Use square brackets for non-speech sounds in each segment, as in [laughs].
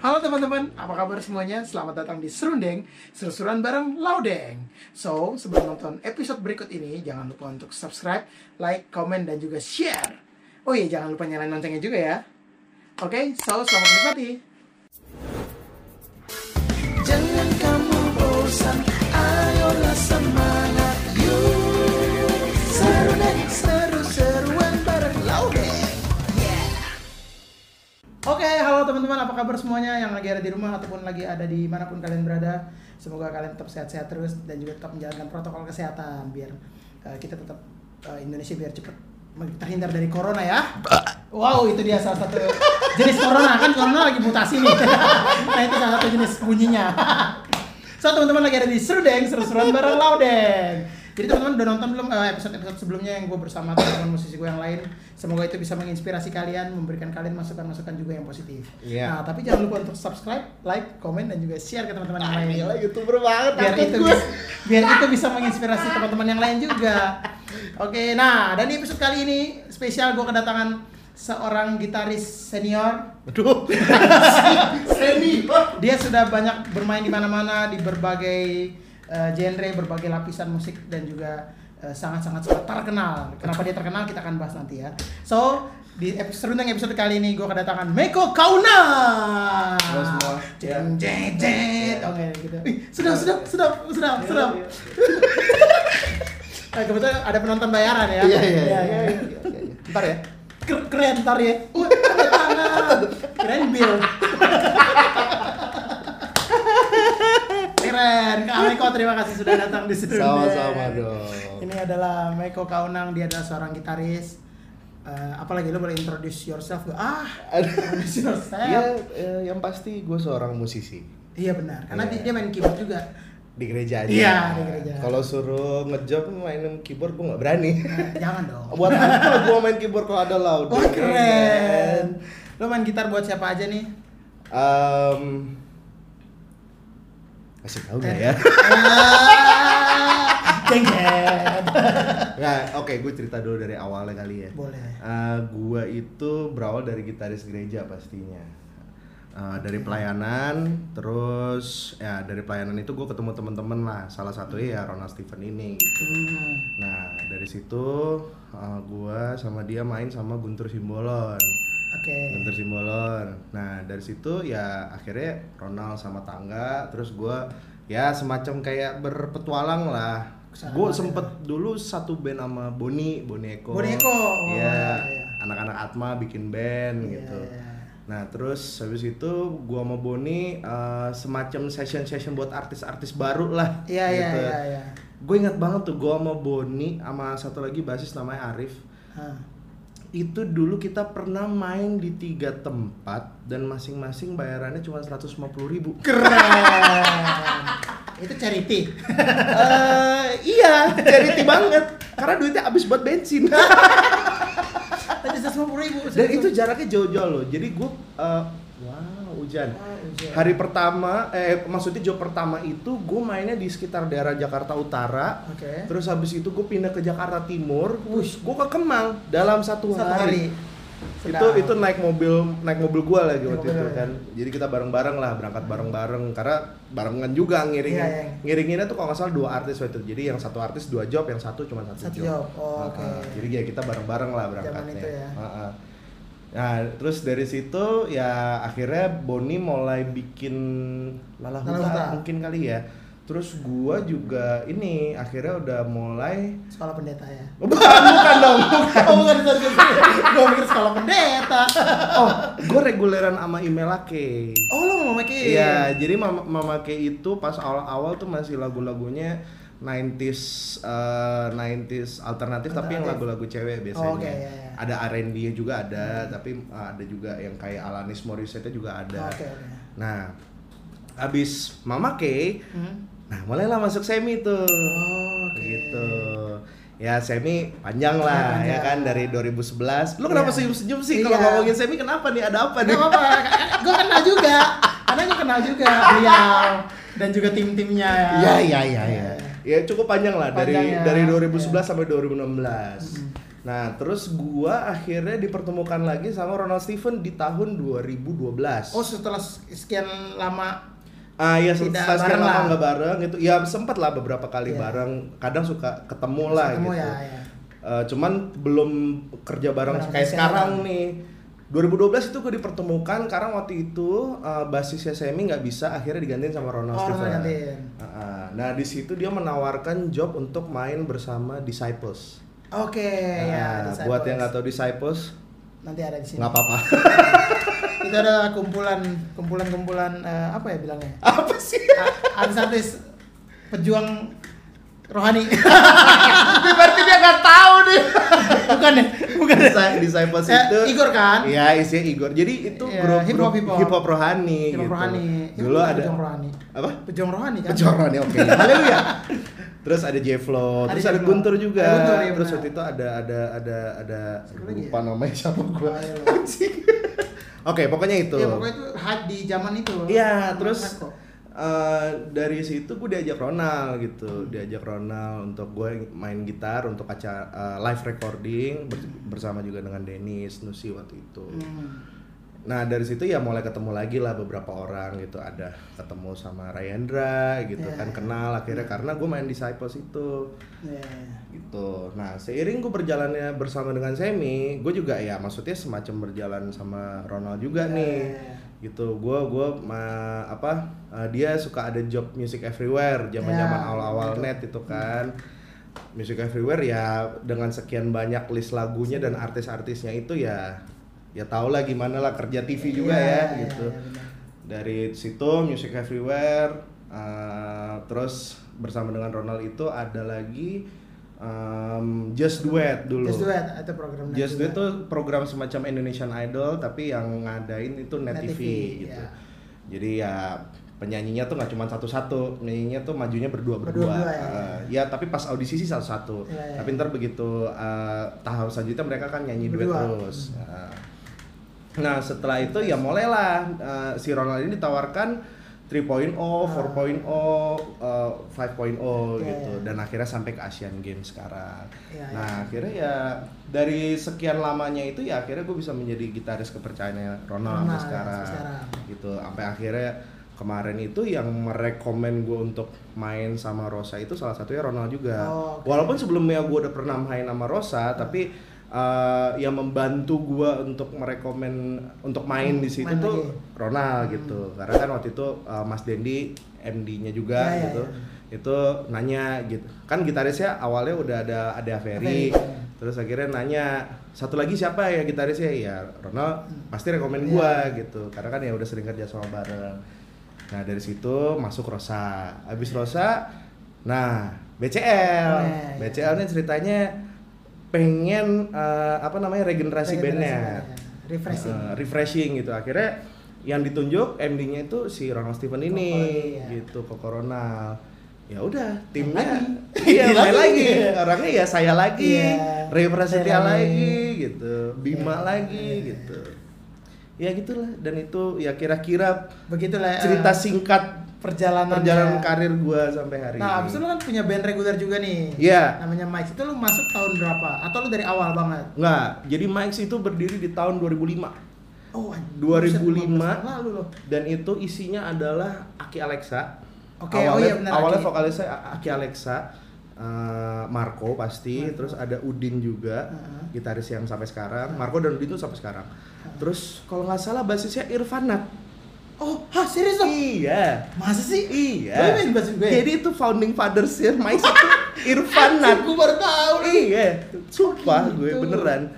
Halo teman-teman, apa kabar semuanya? Selamat datang di Serundeng, seru-seruan bareng Laudeng. So, sebelum nonton episode berikut ini, jangan lupa untuk subscribe, like, komen, dan juga share. Oh iya, jangan lupa nyalain loncengnya juga ya. Oke, so selamat menikmati. Jangan Oke, halo teman-teman, apa kabar semuanya yang lagi ada di rumah ataupun lagi ada di mana pun kalian berada. Semoga kalian tetap sehat-sehat terus dan juga tetap menjalankan protokol kesehatan biar uh, kita tetap uh, Indonesia biar cepat terhindar dari corona ya. Wow, itu dia salah satu jenis corona kan corona lagi mutasi nih. [laughs] nah itu salah satu jenis bunyinya. [laughs] so teman-teman lagi ada di Serudeng, seru-seruan bareng Laudeng. Jadi teman-teman udah nonton belum eh, episode-episode sebelumnya yang gue bersama teman-teman musisi gue yang lain. Semoga itu bisa menginspirasi kalian, memberikan kalian masukan-masukan juga yang positif. Iya. Nah, tapi jangan lupa untuk subscribe, like, komen, dan juga share ke teman-teman yang lain. Gila youtuber banget Biar itu, gue. bisa, biar itu bisa menginspirasi teman-teman yang lain juga. Oke, nah dan di episode kali ini spesial gue kedatangan seorang gitaris senior Aduh. [laughs] Seni. dia sudah banyak bermain di mana-mana di berbagai eh, genre, berbagai lapisan musik dan juga eh, sangat-sangat sangat terkenal. Kenapa dia terkenal kita akan bahas nanti ya. So di episode serundeng episode kali ini gue kedatangan Meko Kauna. Halo semua. Jeng jeng jeng. Oke gitu. Ih, sedap sedap sedap sedap sedap. [laughs] Eh, kebetulan ada penonton bayaran ya. Iya iya iya. iya. Ntar ya. Ker- Keren ntar ya. Uh. Keren Bill. [laughs] Keren. Kak Meko terima kasih sudah datang di sini. Sama-sama dong. Ini adalah Meko Kaunang, dia adalah seorang gitaris. Eh, apalagi lo boleh introduce yourself gak? Ah, [laughs] introduce yourself. Iya, eh, yang pasti gue seorang musisi Iya benar, karena Iya. dia, main keyboard juga. di gereja aja. Iya, di gereja. Kalau suruh ngejob mainin keyboard gue nggak berani. Eh, jangan dong. [laughs] Buat apa gue main keyboard kalau ada loud? Wah keren. Lo main gitar buat siapa aja nih? Um, kasih tahu nggak ya? Ah, Jengket. Nah, oke, gue cerita dulu dari awalnya kali ya. Boleh. Uh, gua itu berawal dari gitaris gereja pastinya. Uh, dari pelayanan, terus ya dari pelayanan itu gue ketemu temen-temen lah. Salah satunya ya Ronald Steven ini. Gitu. Nah dari situ uh, gue sama dia main sama Guntur Simbolon. Oke. Guntur Simbolon. Nah dari situ ya akhirnya Ronald sama Tangga. Terus gue ya semacam kayak berpetualang lah. Gue mana sempet dulu satu band sama Boni, Boni Eko. Boni Eko, oh, Iya. iya, iya. Anak-anak Atma bikin band Iya, gitu. iya. Nah terus habis itu gua sama Boni uh, semacam session-session buat artis-artis baru lah. Iya iya gitu. iya iya. Gue ingat banget tuh gua sama Boni sama satu lagi basis namanya Arif. Hah. Itu dulu kita pernah main di tiga tempat dan masing-masing bayarannya cuma 150 ribu. Keren. Itu charity. Eh, iya, charity banget. Karena duitnya habis buat bensin. Tadi seratus ribu. Dan itu jaraknya jauh-jauh loh. Jadi gue, uh, wow, hujan. Oh, hujan. Hari pertama, eh maksudnya job pertama itu gue mainnya di sekitar daerah Jakarta Utara. Oke. Terus habis itu gue pindah ke Jakarta Timur. Terus gue ke Kemang dalam satu, Satu hari. hari. Itu Sedap. itu naik mobil naik mobil gue lagi Naik waktu mobil itu kan. Jadi kita bareng-bareng lah berangkat bareng-bareng karena barengan juga ngiringin. Iya, iya. Ngiringinnya tuh kalau nggak salah dua artis waktu itu. Jadi yang satu artis dua job, yang satu cuma satu, Satu job. Oh, Ah, oke. ah. Jadi ya kita bareng-bareng lah berangkatnya. itu ya. Ah, ah. Nah, terus dari situ ya akhirnya Boni mulai bikin Lala Lala Huta mungkin kali ya. Terus gua juga ini akhirnya udah mulai Sekolah pendeta ya. [laughs] Bukan, bukan dong, bukan. Oh bukan sorry sorry. Gue mikir sekolah pendeta. Oh, gua reguleran sama email Ake. Oh lo mau makin? Iya, jadi Mama, Mama itu pas awal-awal tuh masih lagu-lagunya 90s eh, 90s alternatif, tapi yang lagu-lagu cewek biasanya. Oh, oke, iya, iya. Ada R&B juga ada, tapi eh, ada juga yang kayak Alanis Morissette juga ada. Oke oke. Nah, abis Mama Ke, Hmm. nah mulailah masuk semi tuh. Oh, oke. Gitu. Ya semi panjang lah Panjang. ya kan dari 2011. Lu kenapa Iya. senyum-senyum sih kalau Iya. ngomongin semi kenapa nih? Ada apa nih? Apa-apa, gue kenal juga. Karena gue kenal juga beliau dan juga tim-timnya. Iya iya iya iya. Ya cukup panjang lah dari Panjang ya. dari 2011 sampai 2016. Nah, terus gua akhirnya dipertemukan lagi sama Ronald Steven di tahun 2012. Oh setelah sekian lama Ah iya Tidak setelah sekian lama nggak bareng gitu. Ya sempat lah beberapa kali Iya. bareng. Kadang suka ketemu lah ketemu gitu. ya, ya. Eh, cuman belum kerja bareng Bareng kayak sekarang. sekarang nih. 2012 itu gue dipertemukan karena waktu itu eh, basisnya Semi nggak bisa akhirnya digantiin sama Ronald Oh, gantiin. Ah, ah. Nah di situ dia menawarkan job untuk main bersama Disciples. Oke ya. Nah, Disciples. buat yang nggak tahu Disciples nanti ada di sini. nggak apa-apa. [laughs] Itu ada kumpulan kumpulan kumpulan eh, apa ya bilangnya? apa sih? Artis-artis pejuang rohani. [laughs] Berarti dia nggak tahu nih. bukan ya? Bukan ya? Disa- Disciples Eh, itu Igor kan? Iya, isinya Igor. Jadi itu Iya, grup hip hop, hip hop. hip hop rohani Pejuang gitu. rohani. Ya, Dulu bukan ada pejuang rohani. apa? Pejuang rohani kan? Pejuang rohani, oke. [laughs] Haleluya. Terus ada Jeflo, terus ada. Guntur juga. Ada Guntur, iya terus waktu itu ada ada ada ada lagi lupa ya? namanya siapa gua. [laughs] Oke, pokoknya itu. Ya pokoknya itu di zaman itu. Iya, terus eh, dari situ gue diajak Ronald gitu, diajak Ronald untuk gue main gitar untuk acara eh, live recording ber- bersama juga dengan Dennis Nusi waktu itu. Hmm. Nah dari situ ya mulai ketemu lagi lah beberapa orang gitu, ada ketemu sama Rayendra gitu Iya. kan kenal akhirnya karena gue main Disciples itu Iya. gitu. Nah seiring gue berjalannya bersama dengan Semi, gue juga ya maksudnya semacam berjalan sama Ronald juga Iya, nih, iya, iya. Gitu. Gue gue ma- apa eh, dia suka ada job music everywhere, zaman zaman Ya, awal-awal betul. net itu kan. Music everywhere ya dengan sekian banyak list lagunya dan artis-artisnya itu ya ya tau lah gimana lah kerja TV juga Iya, ya iya, gitu iya, benar. dari situ music everywhere uh, terus bersama dengan Ronald itu ada lagi um, Just Duet dulu Just Duet itu program Just Duet itu program semacam Indonesian Idol tapi yang ngadain itu Net, Net TV, TV, gitu ya. jadi ya penyanyinya tuh nggak cuma satu-satu penyanyinya tuh majunya berdua-berdua Berdua-dua, ya. Uh, ya tapi pas audisi sih satu-satu Ya, ya. tapi ntar begitu uh, tahap selanjutnya mereka kan nyanyi duet Berdua. terus Uh, Nah setelah itu ya mulailah uh, si Ronald ini ditawarkan 3.0, 4.0, uh, 5.0 Iya, gitu dan akhirnya sampai ke Asian Games sekarang. Iya, nah akhirnya ya dari sekian lamanya itu ya akhirnya gue bisa menjadi gitaris kepercayaannya Ronald sampai Ronald, sekarang. sampai sekarang. Gitu sampai akhirnya kemarin itu yang merekomen gue untuk main sama Rosa itu salah satunya Ronald juga. Oh, oke. Walaupun sebelumnya gue udah pernah main sama Rosa, tapi uh, yang membantu gue untuk merekomen untuk main di situ Main tuh lagi. Hmm. Ronald gitu. Karena kan waktu itu uh, Mas Dendi MD-nya juga Ya, ya, gitu. ya. Itu nanya gitu. Kan gitarisnya awalnya udah ada ada Ferry, ya. Terus akhirnya nanya satu lagi siapa ya gitarisnya ya Ronald pasti rekomen Iya. gua gitu karena kan ya udah sering kerja sama bareng nah dari situ masuk Rosa habis Rosa nah BCL Oh, iya, iya. BCL nya ceritanya pengen eh, apa namanya regenerasi, Regenerasi bandnya bandnya. Refreshing. Eh, refreshing gitu akhirnya yang ditunjuk MD-nya itu si Ronald Steven ini Koko, iya. gitu ke Corona ya udah timnya [laughs] iya Dia main lagi. lagi orangnya ya saya lagi Iya. Prasetya Saya lagi. gitu Bima Iya, lagi iya, iya. gitu ya gitulah dan itu ya kira-kira Begitulah cerita singkat perjalanan perjalanan karir gua sampai hari Nah, ini abis itu lu kan punya band reguler juga nih. Iya. Namanya Mike. Itu lu masuk tahun berapa? Atau lu dari awal banget? nggak jadi Mike itu berdiri di tahun 2005 Oh, anjing. 2005. Buset, 15 tahun lalu loh. dan itu isinya adalah Aki Alexa. Oke, oh awalnya, iya benar, Awalnya Aki. vokalisnya Aki Alexa, eh, Marco pasti, Marco. terus ada Udin juga, Heeh. gitaris yang sampai sekarang. Marco dan Udin tuh sampai sekarang. Terus kalau nggak salah basisnya Irfanat. Oh, hah serius dong? Iya. Masa sih? Iya. Main gue? Jadi itu founding fathers ya, Mike itu [laughs] Irfanat. Gue baru tahu. Iya, sumpah Oh, gue gitu. beneran.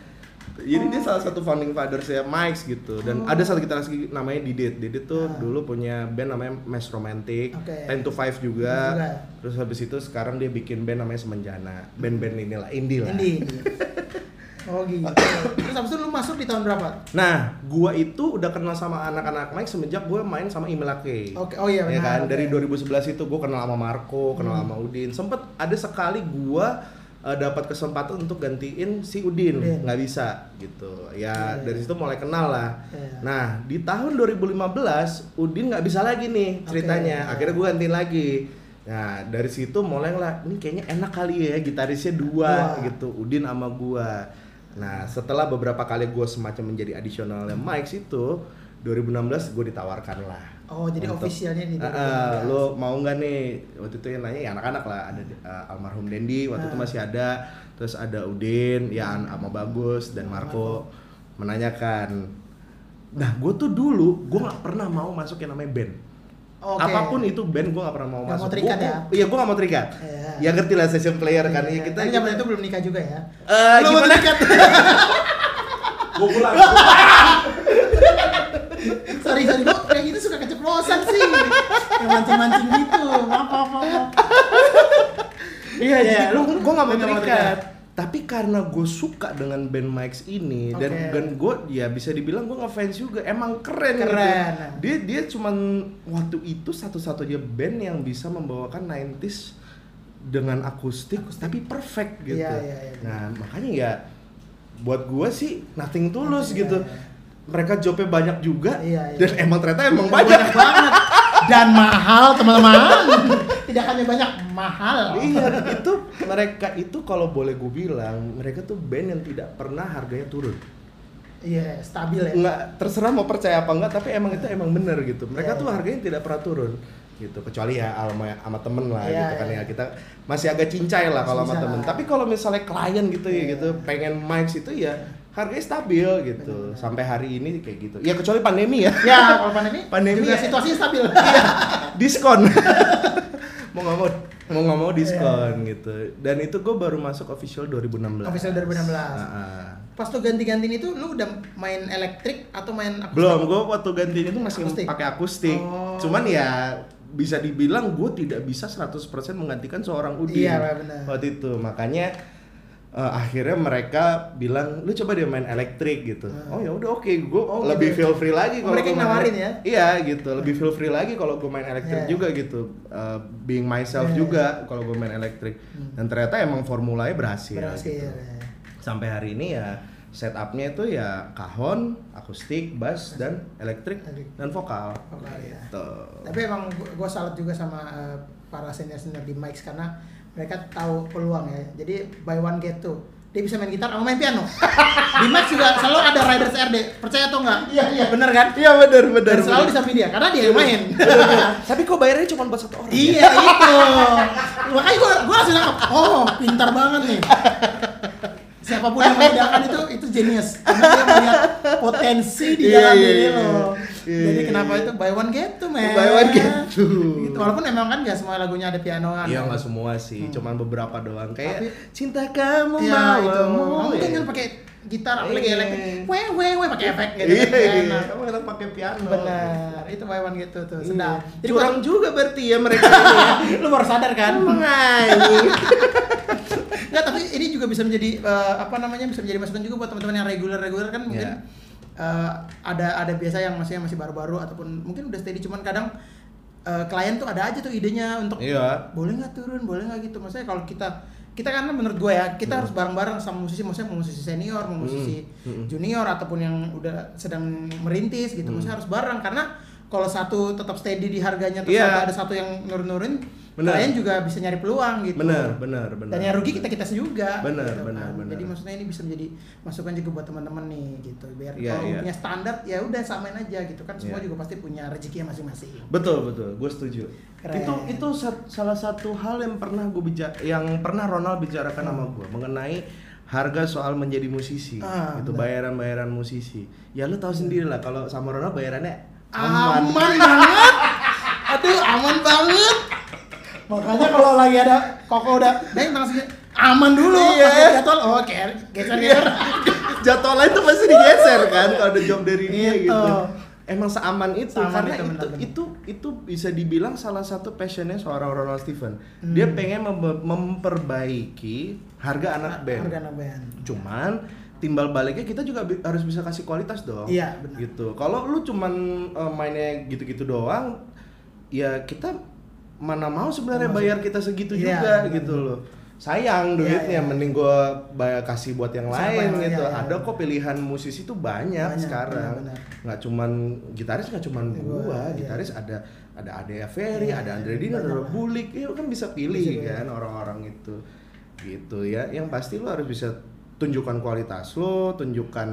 Jadi dia Oh. salah satu founding fathers ya Mike gitu dan Oh. ada satu kita lagi namanya Didit. Didit tuh Ah. dulu punya band namanya Mass Romantic, Oke. 10 to 5 juga. Juga. Terus habis itu sekarang dia bikin band namanya Semenjana. Band-band inilah indie lah. Indie. [laughs] Oh gitu. Terus abis itu lu masuk di tahun berapa? Nah, gua itu udah kenal sama anak-anak Mike semenjak gua main sama Imilake. Oke, oh iya Ya benar. kan, dari oke. 2011 itu gua kenal sama Marco, kenal Hmm. sama Udin. Sempet ada sekali gua uh, dapat kesempatan untuk gantiin si Udin, Udin. nggak bisa gitu. Ya Iya. dari situ mulai kenal lah. Iya. Nah di tahun 2015 Udin nggak bisa lagi nih ceritanya. Akhirnya gua gantiin lagi. Nah dari situ mulai lah, ini kayaknya enak kali ya gitarisnya dua Dua. gitu, Udin sama gua. Nah setelah beberapa kali gua semacam menjadi additionalnya Mike itu 2016 gue ditawarkan lah. Oh, jadi Untuk- officialnya di 2016. lo mau nggak nih? Waktu itu yang nanya ya anak-anak lah, ada uh, almarhum Dendi waktu itu Ah. masih ada, terus ada Udin, ya sama Bagus dan Marco menanyakan. Nah gue tuh dulu gue nggak pernah mau masuk yang namanya band. Oke. Apa pun itu band gue gak pernah mau Nggak masuk. mau terikat Gua- ya? Iya gue gak mau terikat. Iya. Ya ngerti lah session player kan. Iya, Ya, kita Tapi zaman itu belum nikah juga ya. Eh, Belum gimana? terikat. [laughs] Gue pulang. [laughs] sorry sorry kok kayak gitu suka keceplosan sih yang mancing-mancing gitu maaf maaf maaf Iya, Iya, jadi lu- gue gue gak mau terikat. Tapi karena gue suka dengan band Mike's ini dan Oke. dan gue ya bisa dibilang gue ngefans juga. Emang keren. gitu. Keren. Dia dia cuman waktu itu satu-satunya band yang bisa membawakan 90s dengan akustik, tapi perfect gitu. Iya, iya, iya. Nah makanya ya buat gue sih nothing tulus Iya, gitu. iya. Mereka jobnya banyak juga Iya, iya. dan emang ternyata emang banyak, banyak. banget dan mahal teman-teman [laughs] tidak hanya banyak mahal. Iya itu mereka itu kalau boleh gue bilang mereka tuh band yang tidak pernah harganya turun. Iya stabil ya. Nggak terserah mau percaya apa enggak tapi emang itu emang bener gitu. Mereka Iya, tuh iya. harganya tidak pernah turun gitu. Kecuali ya sama sama temen lah Iya, gitu kan iya. ya. Kita masih agak cincai lah kalau sama temen. tapi kalau misalnya klien gitu ya Iya. gitu pengen mics itu ya harganya stabil gitu. Benar-benar. sampai hari ini kayak gitu. Ya kecuali pandemi ya. Ya kalau pandemi Pandemi juga ya. situasinya stabil. Diskon [laughs] mau nggak mau mau nggak mau diskon Iya. gitu dan itu gue baru masuk official 2016 Official 2016. Ah, ah. pas tuh ganti-gantiin itu lu udah main elektrik atau main akustik? belum gue waktu gantiin itu masih [clears throat] Akustik? pakai akustik Oh. cuman ya bisa dibilang gue tidak bisa 100% menggantikan seorang Udin Iya, benar. waktu itu makanya eh, akhirnya mereka bilang lu coba dia main elektrik gitu Hmm. oh ya udah oke gue Oh, lebih gitu. feel free lagi kalau mereka nawarin elek- iya gitu lebih feel free lagi kalau gue main elektrik Iya. juga gitu Eh, being myself Iya. juga kalau gue main elektrik Hmm. dan ternyata emang formulanya berhasil, berhasil gitu. ya. sampai hari ini ya setupnya itu ya kahon akustik bass dan elektrik dan vokal Vokal, ya. gitu. Tapi emang gue salut juga sama eh, para senior-senior di Mike's karena mereka tahu peluang ya. Jadi buy one get two. Dia bisa main gitar sama main piano. [laughs] di Mike's juga selalu ada Riders RD. Percaya atau enggak? Iya, iya. Bener kan? Iya benar benar. Dan selalu di samping dia karena dia yang main. [laughs] Tapi kok bayarnya cuma buat satu orang? iya itu. Makanya gue gue langsung nangkep. Oh pintar banget nih. [laughs] Siapa pun yang membedakan itu itu genius. Karena dia melihat potensi di Iya, dalam iya, diri iya. lo. Iya, Jadi iya, kenapa iya. itu buy one get two man? Buy one get two. Gitu. Walaupun emang kan gak semua lagunya ada pianoan. Iya kan. nggak semua sih, Hmm. cuman beberapa doang. Kayak Tapi- cinta kamu Iya itu. bawamu. Kamu ya. kan pakai gitar apalagi Iya. elektrik. Weh weh weh pakai efek gitu. Iya, kan, iya. enak. Kamu enak pakai piano. Benar. Itu buy one get two tuh. Sedap. Jadi Curang gua- juga berarti ya mereka ini ya. [laughs] lu baru sadar kan? Menganyi. Enggak, [laughs] tapi ini juga bisa menjadi eh, apa namanya bisa menjadi masukan juga buat teman-teman yang reguler-reguler kan mungkin Iya. Eh, ada ada biasa yang masih masih baru-baru ataupun mungkin udah steady cuman kadang eh, klien tuh ada aja tuh idenya untuk Iya. boleh nggak turun, boleh nggak gitu. Maksudnya kalau kita kita kan menurut gue ya kita Hmm. harus bareng-bareng sama musisi, maksudnya mau musisi senior, mau musisi Hmm. Hmm. junior ataupun yang udah sedang merintis gitu, Hmm. maksudnya harus bareng karena kalau satu tetap steady di harganya terus Iya. satu ada satu yang nurun-nurin, Bener. klien juga bisa nyari peluang gitu. Benar, benar, benar. Dan yang rugi kita kita juga. Benar, gitu benar, kan. benar. Jadi maksudnya ini bisa menjadi masukan juga buat teman-teman nih gitu. Biar Iya, kalau iya. punya standar ya udah samain aja gitu kan. Semua Iya. juga pasti punya rezekinya masing-masing. Betul betul, gue setuju. Keren. Itu itu sa- salah satu hal yang pernah gue bicara, yang pernah Ronald bicarakan sama gue mengenai harga soal menjadi musisi, Ah, itu benar. bayaran-bayaran musisi. Ya lu tahu sendiri lah kalau sama Ronald bayarannya Aman, aman. banget. Aduh, aman banget. Makanya kalau lagi ada koko udah, deh langsung aman dulu. Iya. Pas dia jadwal, oh geser geser geser. Jadwalnya itu pasti digeser kan kalau ada job dari dia Gitu. gitu. Emang seaman itu karena itu, itu, itu itu bisa dibilang salah satu passionnya seorang Ronald Steven. Hmm. Dia pengen mem- memperbaiki harga anak band. Harga anak band. cuman timbal baliknya kita juga bi- harus bisa kasih kualitas dong Iya, benar. gitu kalau lu cuman eh, mainnya gitu-gitu doang ya kita mana mau sebenarnya Mau bayar kita segitu Iya, juga benar. gitu loh sayang duitnya iya. mending gue bayar kasih buat yang Siapa lain yang- gitu iya, iya, ada iya. kok pilihan musisi tuh banyak, Banyak, sekarang benar-benar. nggak cuman gitaris nggak cuman Gua, gua iya. gitaris ada ada Ade Ferry Iya, ada Andre Dino ada. Bulik ya kan bisa pilih Bisa pilih. kan orang-orang itu gitu ya yang pasti lu harus bisa tunjukkan kualitas lu tunjukkan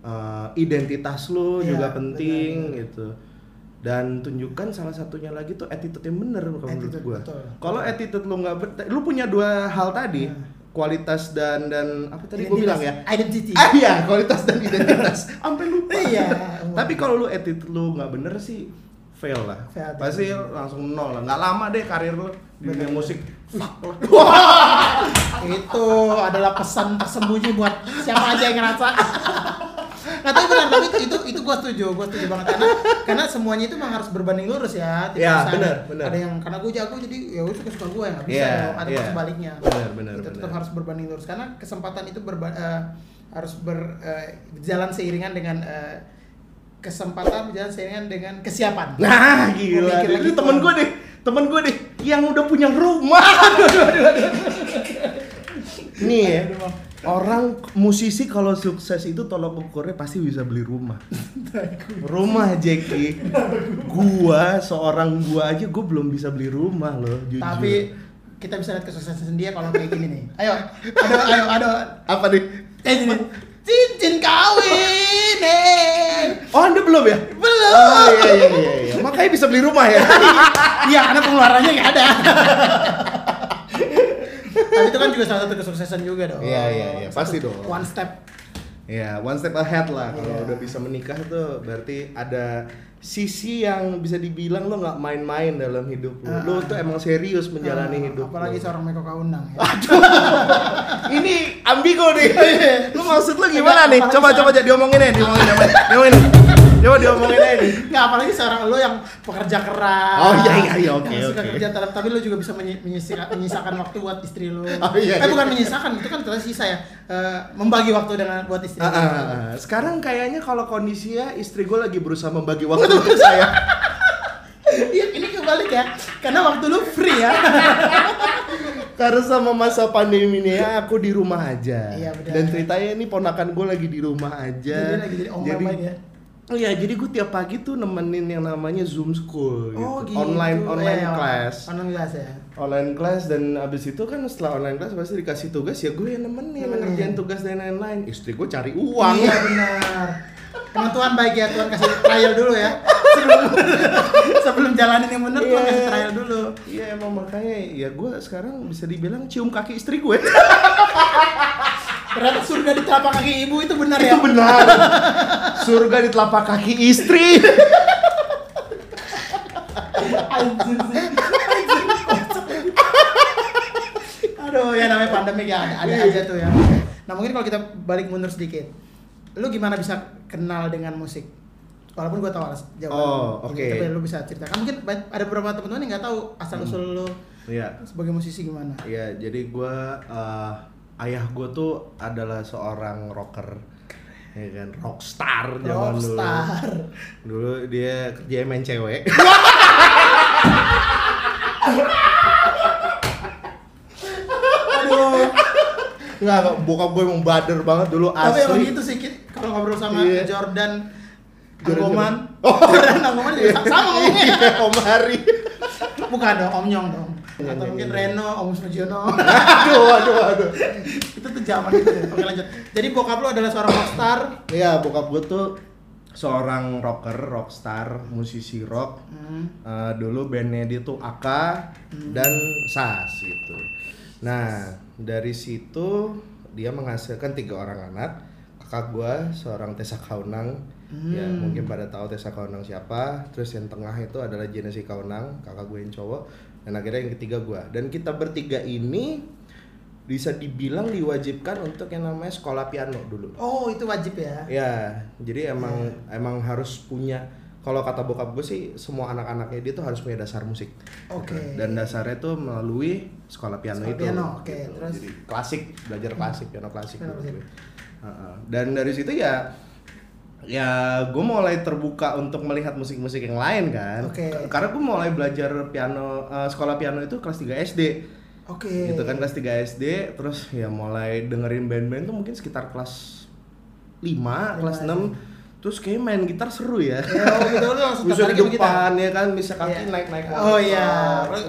eh, identitas lu Iya, juga penting benar. gitu dan tunjukkan salah satunya lagi tuh attitude yang bener kalau menurut betul. kalau attitude lu nggak ber- lu punya dua hal tadi Nah. kualitas dan dan apa tadi gua bilang ya Identity. ah iya kualitas dan identitas [laughs] sampai lupa Iya. tapi kalau lu attitude lu nggak bener sih fail lah Fail, pasti bener. langsung nol lah nggak lama deh karir lu di dunia Bener. musik itu adalah pesan tersembunyi buat siapa aja yang ngerasa Nggak tapi benar tapi itu itu, itu gue setuju gue setuju banget karena karena semuanya itu memang harus berbanding lurus ya Tidak Ya, benar, benar. ada yang karena gue jago jadi ya udah suka suka gue ya nggak bisa dong. ada iya. sebaliknya Benar, benar, itu tetap benar. harus berbanding lurus karena kesempatan itu berba, eh, harus berjalan seiringan dengan eh, kesempatan berjalan seiringan dengan kesiapan nah gila itu temen tuh. gue deh temen gue deh yang udah punya rumah. [laughs] Nih ya orang musisi kalau sukses itu tolak ukurnya pasti bisa beli rumah. Rumah Jackie gua seorang gua aja gua belum bisa beli rumah loh jujur. Tapi kita bisa lihat kesuksesan dia kalau kayak gini nih. Ayo ayo ayo ayo apa nih? Eh, ini. Cincin kawin, eh. [laughs] oh anda belum ya Belum. oh iya iya iya, iya. makanya bisa beli rumah ya [laughs] Iya, karena pengeluarannya nggak ada. [laughs] Tapi itu kan juga salah satu kesuksesan juga dong. Iya, iya, iya, pasti dong. One step. Ya, one step ahead lah. Kalau Iya. udah bisa menikah tuh berarti ada sisi yang bisa dibilang lo nggak main-main dalam hidup lo. Ah. Lo tuh emang serius menjalani Ah, hidup. Apalagi lo. seorang Meko Kaunang ya. [laughs] Ini ambigu nih. [laughs] lo maksud lo Enggak, gimana nih? Coba coba jadi diomongin aja, diomongin aja. Diomongin. Coba diomongin aja nih. Nggak, apalagi seorang lo yang pekerja keras. Oh, iya, iya, iya, oke, yang suka oke. kerja tetap, tapi lo juga bisa menyisakan waktu buat istri lo. Oh, iya, eh, iya. bukan menyisakan, itu kan ternyata sisa ya. Eh, membagi waktu dengan buat istri. Lo. ah, ah. Sekarang kayaknya kalau kondisinya istri gue lagi berusaha membagi waktu untuk [laughs] saya. Iya, ini kebalik ya. Karena waktu lu free ya. Karena sama masa pandemi ini ya aku di rumah aja. Iya, benar. Dan ceritanya ini ponakan gue lagi di rumah aja. Jadi lagi jadi om main ya. Oh iya, jadi gue tiap pagi tuh nemenin yang namanya Zoom School gitu. Oh gitu. Online online Iya, class. Online class ya. Online class dan abis itu kan setelah online class pasti dikasih tugas ya gue yang nemenin Nemenin. ngerjain tugas dan lain-lain. Istri gue cari uang. Iya benar. Emang Tuhan baik ya, Tuhan kasih trial dulu ya. Sebelum [laughs] sebelum jalanin yang bener Tuhan Iya. kasih trial dulu. Iya emang makanya ya gue sekarang bisa dibilang cium kaki istri gue. [laughs] Ternyata surga di telapak kaki ibu itu benar ya. Itu benar. Surga di telapak kaki istri. Anjir sih. Aduh, ya namanya pandemi ya ada, ada aja tuh ya. Nah mungkin kalau kita balik mundur sedikit, lu gimana bisa kenal dengan musik? Walaupun gua tahu alas jawaban. Oh, oke. Tapi lu bisa ceritakan. Mungkin ba- ada beberapa teman-teman yang nggak tahu asal usul lu Iya. sebagai musisi gimana. Iya, jadi gue ayah gue tuh adalah seorang rocker, ya kan, rockstar zaman Rockstar. dulu. Dulu dia kerja main cewek. [laughs] Aduh. Nggak, bokap gue emang bader banget dulu Tapi emang asli. gitu sih kalau ngobrol sama Iya. Jordan Jordan- Anggoman. Oh. Jordan Anggoman juga sama ngomongnya. [laughs] Iya, Om Hari. Bukan dong, Om Nyong dong. Iya, Atau iya, mungkin iya. Reno, Om Sujiono. [laughs] aduh, aduh, aduh. itu tuh zaman itu. deh. Oke lanjut. Jadi bokap lu adalah seorang rockstar. Iya, bokap gue tuh seorang rocker, rockstar, musisi rock. Hmm. Eh, dulu bandnya dia tuh Aka dan Sas gitu. Nah dari situ dia menghasilkan tiga orang anak. Kakak gua seorang Tessa Kaunang, ya Hmm. mungkin pada tahu Tessa Kaunang siapa. Terus yang tengah itu adalah Jenesi Kaunang, kakak gue yang cowok. Dan akhirnya yang ketiga gua. Dan kita bertiga ini bisa dibilang diwajibkan untuk yang namanya sekolah piano dulu. Oh, itu wajib ya. Ya, jadi emang Iya. emang harus punya kalau kata bokap gue sih semua anak-anaknya dia tuh harus punya dasar musik. Oke. Dan dasarnya tuh melalui sekolah piano Sekolah itu. piano, oke, gitu. terus? Jadi klasik, belajar klasik, piano klasik. Piano klasik. gue. Heeh. Dan dari situ ya ya gue mulai terbuka untuk melihat musik-musik yang lain kan. Oke. K- Karena gue mulai belajar piano eh, sekolah piano itu kelas 3 SD. Oke. gitu kan kelas 3 SD terus ya mulai dengerin band-band tuh mungkin sekitar kelas 5, kelas Lima, 6 terus kayak main gitar seru ya Ya, oh gitu lu langsung [laughs] di tertarik gitu depan ya kan bisa kaki Iya. naik naik Oh iya,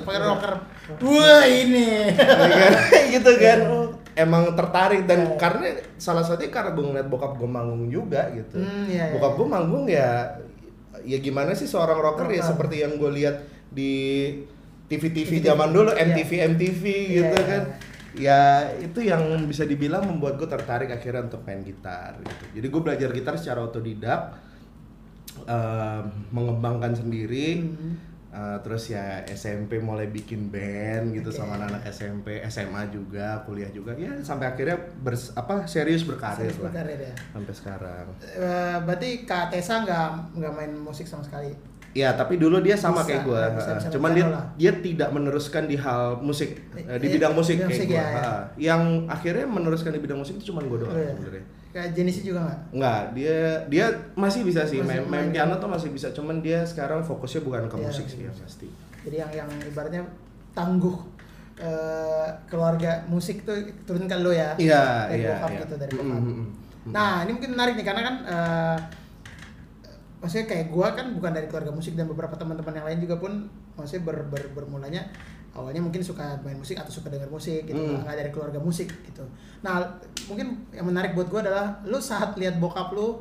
pakai rocker. Wah ini. [laughs] gitu kan Oh, emang tertarik dan Iya. karena salah satunya karena gue ngeliat bokap gue manggung juga gitu Hmm, iya, iya, bokap gue manggung ya ya gimana sih seorang rocker ya seperti yang gue lihat di TV-TV TV. zaman dulu Iya. MTV MTV Iya, gitu iya. kan ya itu yang bisa dibilang membuat gue tertarik akhirnya untuk main gitar gitu jadi gue belajar gitar secara otodidak eh, mengembangkan sendiri Hmm. Uh, terus ya SMP mulai bikin band gitu Oke. sama anak-anak SMP, SMA juga, kuliah juga ya sampai akhirnya bers, apa serius berkarir Serius lah berkarir ya. sampai sekarang. Eh, berarti Kak Tessa nggak nggak main musik sama sekali. Ya tapi dulu dia sama Bisa, kayak gue, cuman dia lah. dia tidak meneruskan di hal musik eh, di Eh, bidang musik bidang kayak gue. ya, ya. Yang akhirnya meneruskan di bidang musik itu cuman gue doang Oh, iya. sebenarnya. Kayak Genesis juga nggak? Enggak, dia dia masih bisa sih Masih main, main piano tuh masih bisa, cuman dia sekarang fokusnya bukan ke Iya, musik sih ya musik. pasti. Jadi yang yang ibaratnya tangguh eh, keluarga musik tuh turunkan lo ya. Iya, dari iya, bokap iya. gitu dari bokap. mm. Nah ini mungkin menarik nih karena kan eh, maksudnya kayak gua kan bukan dari keluarga musik dan beberapa teman-teman yang lain juga pun maksudnya ber, ber- bermulanya awalnya mungkin suka main musik atau suka dengar musik gitu Hmm. nggak dari keluarga musik gitu. Nah mungkin yang menarik buat gua adalah lu saat lihat bokap lu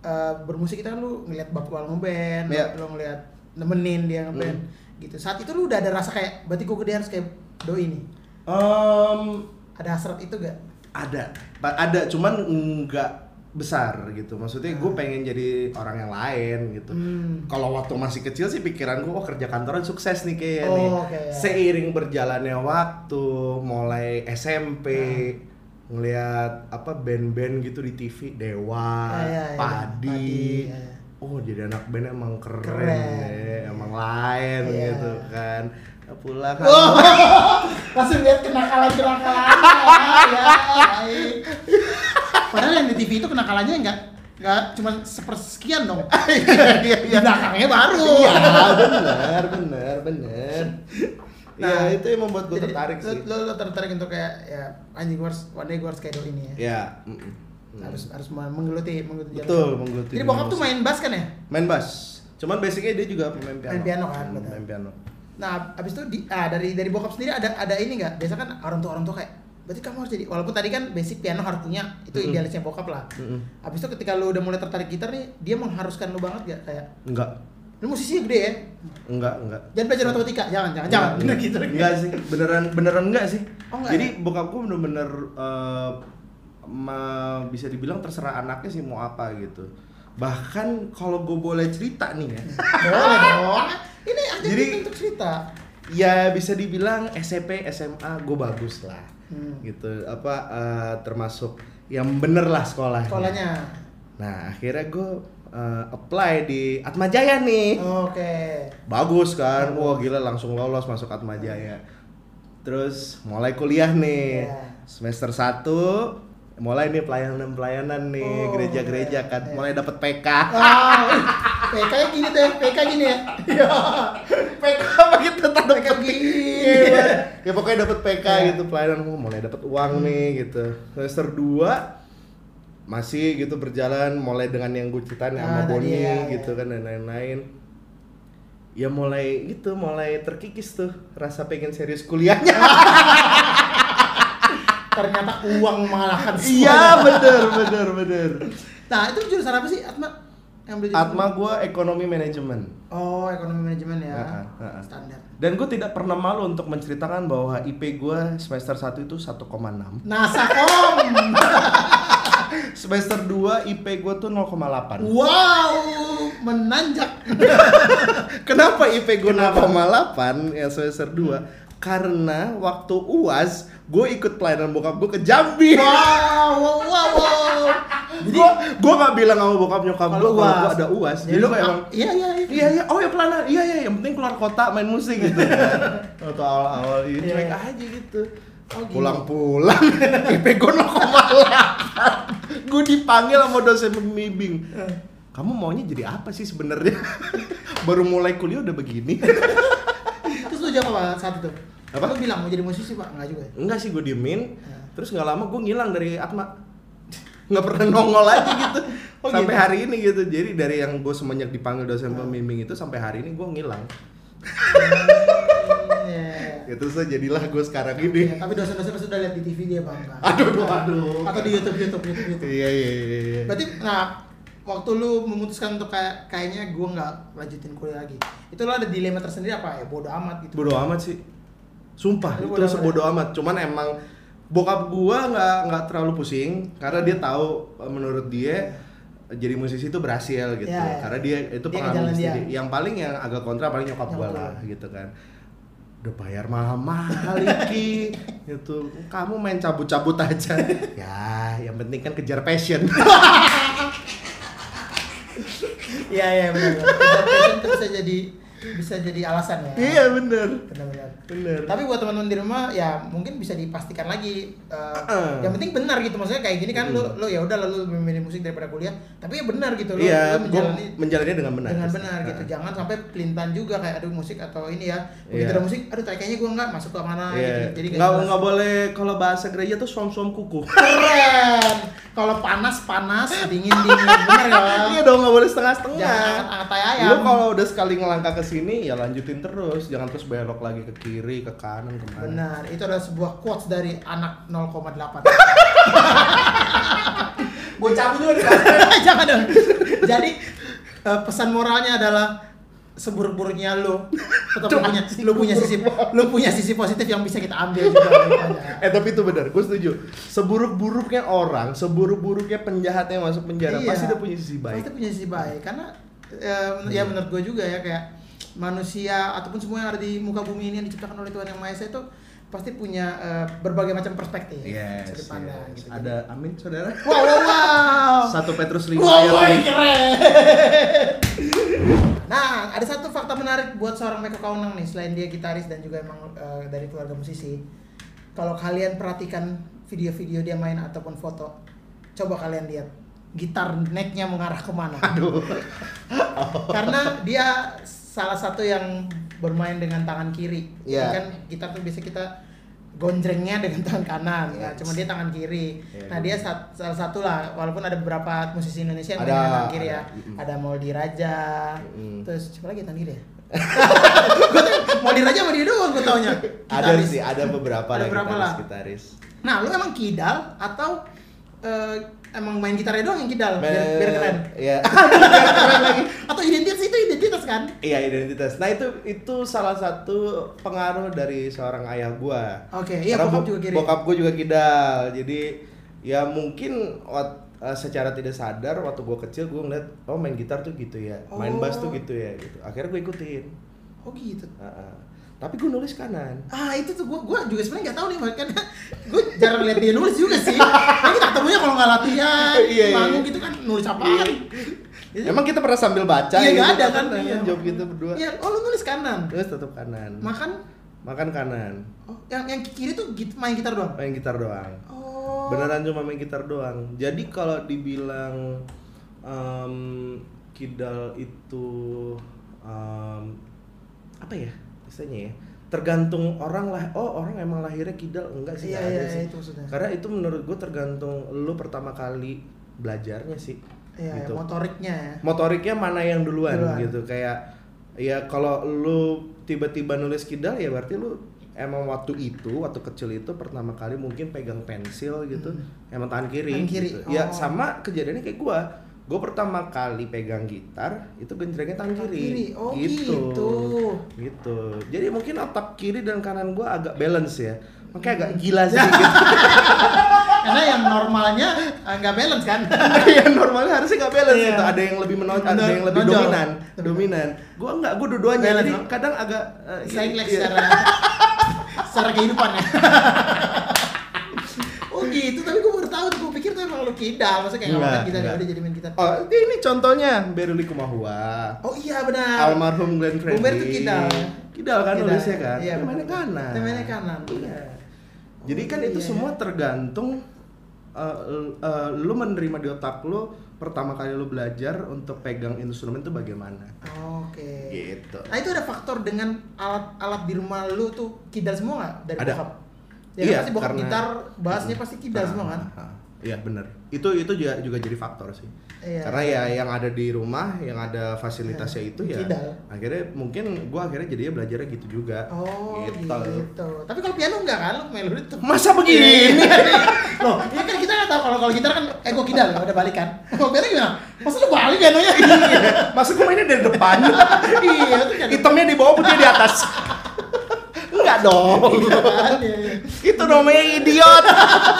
eh, bermusik itu kan lu ngeliat bapak lu ngeband, Iya. lu ngeliat nemenin dia ngeband gitu. Saat itu lu udah ada rasa kayak berarti gua gede harus kayak doi nih. Em, Ada hasrat itu gak? ada ada cuman nggak besar gitu maksudnya gue pengen jadi orang yang lain gitu Hmm. kalau waktu masih kecil sih pikiran gue oh kerja kantoran sukses nih kayaknya Oh, nih oke, ya. seiring berjalannya waktu mulai SMP Nah. ngelihat apa band-band gitu di TV Dewa Ya, ya, ya. Padi, Padi, ya, ya. oh jadi anak band emang keren, Keren. ya, emang lain Iya. gitu kan pulang kan Oh, [laughs] langsung lihat kenakalan kenakalannya ya. Padahal yang di TV itu kenakalannya enggak enggak cuma sepersekian dong. [laughs] iya Di belakangnya baru. Iya, benar, benar, benar. Nah, ya, itu yang membuat gue tertarik lu, sih. Lu, lu tertarik untuk kayak ya anjing gue harus one day gue harus kayak ini ya. Ya, mm, mm. Harus harus menggeluti menggeluti jalan. Betul, menggeluti Jadi bokap tuh main bass kan ya? main bass. Cuman basicnya dia juga pemain piano. Main piano kan, Hmm, betul. main piano. Nah, abis itu di, ah, dari dari bokap sendiri ada ada ini nggak? Biasa kan orang tua orang tua kayak berarti kamu harus jadi walaupun tadi kan basic piano harus punya itu Mm-mm. idealisnya bokap lah. Mm-mm. Abis itu ketika lu udah mulai tertarik gitar nih, dia mengharuskan lu banget gak kayak Enggak, lu musisi gede ya? enggak, enggak. Jangan belajar matematika, jangan jangan jangan bener gitu. Enggak sih, beneran beneran enggak sih. Oh, enggak Jadi ya? bokap gue bener-bener eh, ma- bisa dibilang terserah anaknya sih mau apa gitu. Bahkan kalau gue boleh cerita nih ya, [laughs] Boleh dong. Ini aja Jadi- untuk cerita. ya bisa dibilang SMP, SMA gue bagus lah. Hmm. gitu apa eh, termasuk yang bener lah sekolahnya. Sekolahnya. Nah akhirnya gue eh, apply di Atma Jaya nih. Oke. Bagus kan, wah gila langsung lolos masuk Atma Jaya. Terus mulai kuliah nih, Iya. semester 1 mulai nih pelayanan-pelayanan nih Oh, gereja-gereja kan, iya. mulai dapet PK. Ah, PK gini ya, PK gini ya. Iya. PK apa gitu tanda PK. Iya, ya pokoknya dapet PK Iya. gitu pelayanan oh, mulai dapet uang nih gitu. Semester 2 masih gitu berjalan mulai dengan yang gue ceritain Ah, sama tadi Boni ya, gitu ya. kan dan lain-lain. Ya mulai gitu, mulai terkikis tuh rasa pengen serius kuliahnya. [laughs] Ternyata uang mengalahkan Iya semuanya. bener bener bener. Nah, itu jurusan apa sih Atma? Yang Atma gue ekonomi manajemen. Oh, ekonomi manajemen ya. Heeh, heeh. Standar. Dan gue tidak pernah malu untuk menceritakan bahwa IP gue semester 1 itu 1,6 NASA Om. Semester 2 IP gue tuh 0,8 wow, menanjak. [laughs] Kenapa IP gue Kenapa? 0,8 ya semester 2? Karena waktu UAS gue ikut pelayanan bokap gue ke Jambi. Wow, wow, wow, wow. Jadi Gue gue gak bilang sama bokap nyokap gue Kalau gue ada UAS Jadi Jadi lu gue emang Iya, iya, iya. Iya iya, oh ya pelayanan, iya iya, yang penting keluar kota main musik gitu. [laughs] Kan Waktu awal-awal ini Iya, cuek iya. aja gitu. Oh. Pulang-pulang, IP gue 0,8 Gue dipanggil sama dosen pembimbing. Kamu maunya jadi apa sih sebenarnya? [laughs] Baru mulai kuliah udah begini. Terus lu jawab apa? Saat itu? Apa? Lu bilang mau jadi musisi pak? Enggak juga ya? Enggak sih gue diemin, Ya. terus nggak lama gue ngilang dari Atma. [laughs] Nggak pernah nongol lagi gitu. [laughs] Oh, sampai gitu? hari ini gitu. Jadi dari yang gue semenjak dipanggil dosen pembimbing itu sampai hari ini gue ngilang. Iya. [laughs] Ya terus jadilah gue sekarang Ya, ini. tapi dosen-dosen pasti udah lihat di TV dia bang kan? Aduh, aduh, aduh. Atau di YouTube, YouTube, YouTube, YouTube. Iya iya iya. iya. Berarti, nah, waktu lu memutuskan untuk kayak kayaknya gue nggak lanjutin kuliah lagi, itu lo ada dilema tersendiri apa ya? Bodoh amat gitu. Bodoh amat sih. Sumpah, Lu itu sebodoh amat. Cuman emang bokap gua nggak nggak terlalu pusing karena dia tahu eh, menurut dia jadi musisi itu berhasil gitu. Ya, ya. Karena dia itu pengalaman sendiri. Yang paling yang agak kontra paling nyokap gua Nyokap lah gitu kan. Udah bayar mahal-mahal Iki [laughs] itu kamu main cabut-cabut aja. [laughs] ya, yang penting kan kejar passion. Iya iya benar. Passion itu bisa jadi bisa jadi alasan ya. iya bener. Benar-benar. Bener. Tapi buat teman-teman di rumah ya mungkin bisa dipastikan lagi. eh, Heeh. Yang penting benar gitu maksudnya kayak gini kan Mm. lo lo ya udah lalu memilih musik daripada kuliah. Tapi ya benar gitu lo, Iya, lo gua menjalani menjalannya dengan benar. dengan benar gitu. Heeh. Jangan sampai pelintan juga kayak aduh musik atau ini ya. Begitu Iya. ada musik, aduh kayaknya gue nggak masuk ke mana Iya. gitu. Jadi nggak jelas. nggak boleh kalau bahasa gereja tuh suam-suam kuku. keren. Kalau panas panas, dingin dingin, benar ya. Iya dong nggak boleh setengah-setengah. Jangan angkat-angkat tai ayam. Lu kalau udah sekali ngelangkah ke sini ya lanjutin terus, jangan terus belok lagi ke kiri, ke kanan, ke mana. Benar, itu adalah sebuah quotes dari anak 0,8. [laughs] Gue cabut juga nih. [laughs] Jangan dong. Jadi eh, pesan moralnya adalah seburuk-buruknya lo tetap punya lu punya sisi lu punya sisi positif yang bisa kita ambil juga eh tapi itu benar, gue setuju. Seburuk-buruknya orang, seburuk-buruknya penjahat yang masuk penjara, Iya. pasti dia punya sisi baik. Pasti punya sisi baik karena eh, ya menurut gue juga ya kayak manusia ataupun semua yang ada di muka bumi ini yang diciptakan oleh Tuhan yang Maha Esa itu pasti punya eh, berbagai macam perspektif Yes, bisa dipandang yes. gitu. Ada amin saudara. Wow, wow, wow. [laughs] Satu Petrus 5 Wow, ayat wow, lima. keren. [laughs] Nah, ada satu fakta menarik buat seorang Meko Kaunang nih, selain dia gitaris dan juga emang eh, dari keluarga musisi. Kalau kalian perhatikan video-video dia main ataupun foto, coba kalian lihat gitar necknya mengarah ke mana. Aduh. [laughs] Karena dia salah satu yang bermain dengan tangan kiri. Iya. Kan gitar tuh biasa kita gonjrengnya dengan tangan kanan, nah, Yes. cuma dia tangan kiri. Iya. Nah dia sat- salah satu lah, walaupun ada beberapa musisi Indonesia yang main Ada, dengan tangan kiri ya. ada. Mm-mm. Ada Moldi Raja, Mm-mm. terus siapa lagi tangan kiri ya? [laughs] Moldi Raja sama dia doang gue taunya. Ada Gitaris. sih, ada beberapa Ada lah lah. gitaris. Nah lu emang kidal atau eh, emang main gitarnya doang yang kidal biar, biar keren? Iya. [laughs] Atau identitas itu identitas kan? Iya identitas. Nah itu itu salah satu pengaruh dari seorang ayah gua. Oke, iya Karena bokap bo- juga kiri. Bokap gua juga kidal. Jadi ya mungkin wat- eh, secara tidak sadar waktu gua kecil gua ngeliat oh main gitar tuh gitu ya, main bass tuh Oh. gitu ya gitu. Akhirnya gua ikutin. Oh gitu. Heeh. Tapi gua nulis kanan. Ah itu tuh gua gua juga sebenarnya nggak tahu nih makanya [laughs] gua jarang lihat dia nulis juga sih. Kan kita ketemunya kalau nggak latihan, Iya, iya. manggung gitu kan nulis apaan? Iya. Emang kita pernah sambil baca Iya, gitu nggak ada kan, kan iya. job gitu berdua. Iya, oh lu nulis kanan. Terus tetap kanan. Makan Makan kanan. oh, yang yang kiri tuh git, main gitar doang. Main gitar doang. Oh. beneran cuma main gitar doang jadi kalau dibilang em, kidal itu em, apa ya istilahnya ya tergantung orang lah oh orang emang lahirnya kidal enggak sih Iya, iya, ada sih itu maksudnya. karena itu menurut gue tergantung lu pertama kali belajarnya sih Iya, gitu. motoriknya ya. motoriknya mana yang duluan, Duluan. gitu kayak ya kalau lu tiba-tiba nulis kidal ya berarti lu emang waktu itu waktu kecil itu pertama kali mungkin pegang pensil gitu emang tangan kiri, Hmm. Tangan kiri, gitu. ya oh. sama kejadiannya kayak gua gua pertama kali pegang gitar itu genjrengnya tangan kiri, kiri. Oh, gitu. gitu jadi mungkin otak kiri dan kanan gua agak balance ya makanya Hmm. agak gila sedikit [laughs] Karena yang normalnya eh, nggak balance kan. [laughs] yang normalnya harusnya nggak balance Iya. itu ada yang lebih menonjol ada yang lebih dominan dominan gua nggak gua dua-duanya jadi kadang agak eh, Selek iya. secara [laughs] secara kehidupan ya. Gitu, tapi gue baru tahu, gue pikir tuh emang lu kidal, maksudnya kayak gitar ya enggak. udah jadi main gitar. oh ini contohnya Beruli Kumahua Oh iya benar. almarhum Glenn Fredly Bung Ber tuh kidal. kidal kan Kidal. nulisnya kan Iya, mainnya kanan mainnya kanan. Iya. jadi kan Oh, itu iya. semua tergantung uh, uh, lu menerima di otak lu pertama kali lu belajar untuk pegang instrumen itu bagaimana Oke. gitu Nah itu ada faktor dengan alat-alat di rumah lu tuh kidal semua nggak dari Ada. bokap? Ya Iya, kan pasti bokap karena- gitar, bassnya pasti kidal Ah, semua kan? ah, ah. Iya bener. Itu itu juga juga jadi faktor sih. Iya. Karena ya yang ada di rumah, yang ada fasilitasnya itu ya. Kidal. Akhirnya mungkin gua akhirnya jadinya belajarnya gitu juga. Oh gitu. gitu. Tapi kalau piano enggak kan lu melodi tuh. Masa begini? [laughs] Loh, ini kan kita nggak tahu kalau kalau gitar kan gua kidal udah balik kan. Kalau piano gimana? Masa lu balik pianonya? Masa gua mainnya dari depan? [laughs] iya, itu kan. Hitamnya di bawah, putihnya di atas. [laughs] Enggak dong. Iya [laughs] iya, iya. itu namanya idiot.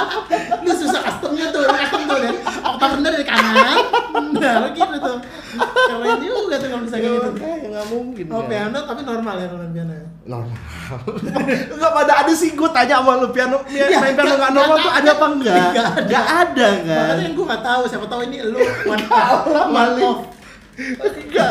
[laughs] Lu susah customnya tuh, custom tuh dari oktav rendah dari kanan. Nah, gitu tuh. Keren juga tuh kalau bisa kayak gitu. Kayak nggak mungkin. Oh piano tapi normal ya kalau piano ya. normal nggak pada ada sih gue tanya sama lu piano Ya, main piano nggak- nggak normal tuh ada apa enggak Nggak ada. kan Makanya yang gue nggak tahu, siapa tahu ini lu [laughs] one off. enggak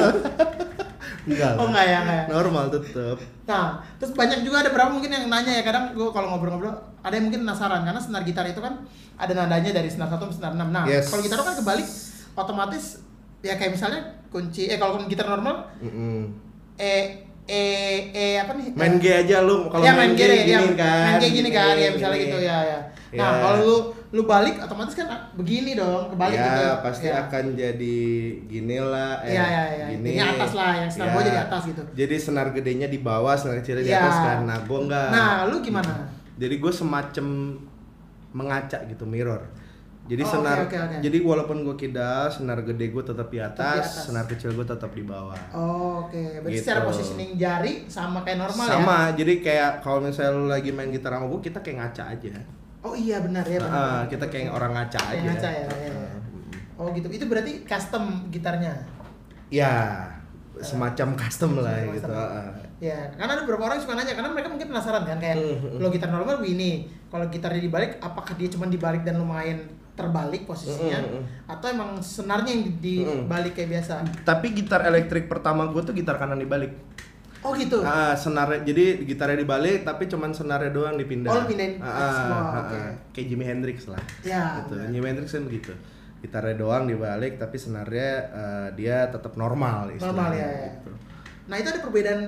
enggak Oh enggak ya, enggak ya. normal tetep Nah, terus banyak juga ada berapa mungkin yang nanya ya kadang gue kalau ngobrol-ngobrol ada yang mungkin penasaran karena senar gitar itu kan ada nadanya dari senar satu sampai senar enam. Nah, Yes. kalau gitar kan kebalik otomatis ya kayak misalnya kunci eh kalau gitar normal Mm-mm. e e e apa nih? main G aja lu kalau ya, main, G gini, gini ya, kan main kayak gini kan ya misalnya gitu ya ya. Nah, Ya. kalau lu lu balik otomatis kan begini dong, kebalik ya gitu. pasti Ya. akan jadi gini lah eh, Iya, iya, iya. gini Ini atas lah, yang senar Ya. bawah jadi atas gitu. jadi senar gedenya di bawah senar kecilnya di Iya. atas kan nah gue enggak Nah, lu gimana? jadi gue semacam mengaca gitu mirror jadi Oh, senar oke, oke, oke. jadi walaupun gue kidal senar gede gue tetap di atas, Tetap di atas. senar kecil gue tetap di bawah Oh, Oke, berarti Gitu. secara positioning jari sama kayak normal ya? sama jadi kayak kalau misalnya lu lagi main gitar sama gue kita kayak ngaca aja Oh iya benar ya. benar. Kita kayak orang ngaca Kayak aja ngaca ya, ya, ya. Oh gitu. Itu berarti custom gitarnya. ya semacam custom lah Semacam gitu custom. Ya, karena ada beberapa orang suka nanya karena mereka mungkin penasaran kan kayak lo gitar normal begini, kalau gitarnya dibalik apakah dia cuma dibalik dan lumayan terbalik posisinya hmm, atau emang senarnya yang di- dibalik kayak biasa? tapi gitar elektrik pertama gue tuh gitar kanan dibalik Oh gitu. Ah, senarnya jadi gitarnya dibalik tapi cuman senarnya doang dipindah. Oh, pindahin Ah, atas semua, ah, oke. ah. Kayak Jimi Hendrix lah. Ya, Gitu. benar. Jimi Hendrix kan begitu. Gitarnya doang dibalik tapi senarnya eh, dia tetap normal Normal istilahnya, ya, ya. gitu. Nah, itu ada perbedaan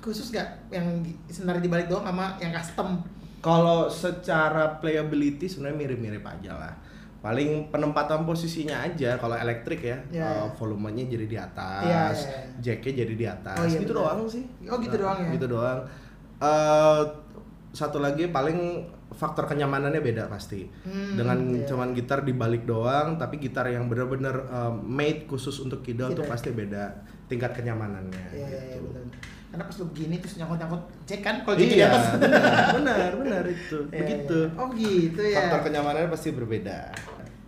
khusus gak yang senar dibalik doang sama yang custom? Kalau secara playability sebenarnya mirip-mirip aja lah. Paling penempatan posisinya aja kalau elektrik ya, Ya, eh, ya. volumenya jadi di atas, Ya, ya, ya. jacknya jadi di atas, Oh, iya, gitu benar. doang sih. Oh, gitu Nah, doang ya? Gitu doang. Eh, satu lagi paling faktor kenyamanannya beda pasti. Hmm, Dengan iya. cuman gitar dibalik doang, tapi gitar yang bener-bener eh, made khusus untuk kidal tuh pasti beda tingkat kenyamanannya. Iya, iya, iya, gitu. betul. Karena pas lu begini terus nyangkut-nyangkut cek kan kalau jadi di Iya, atas. [laughs] benar, benar, itu. Iya, Begitu. iya. Oh gitu ya. Faktor kenyamanannya pasti berbeda.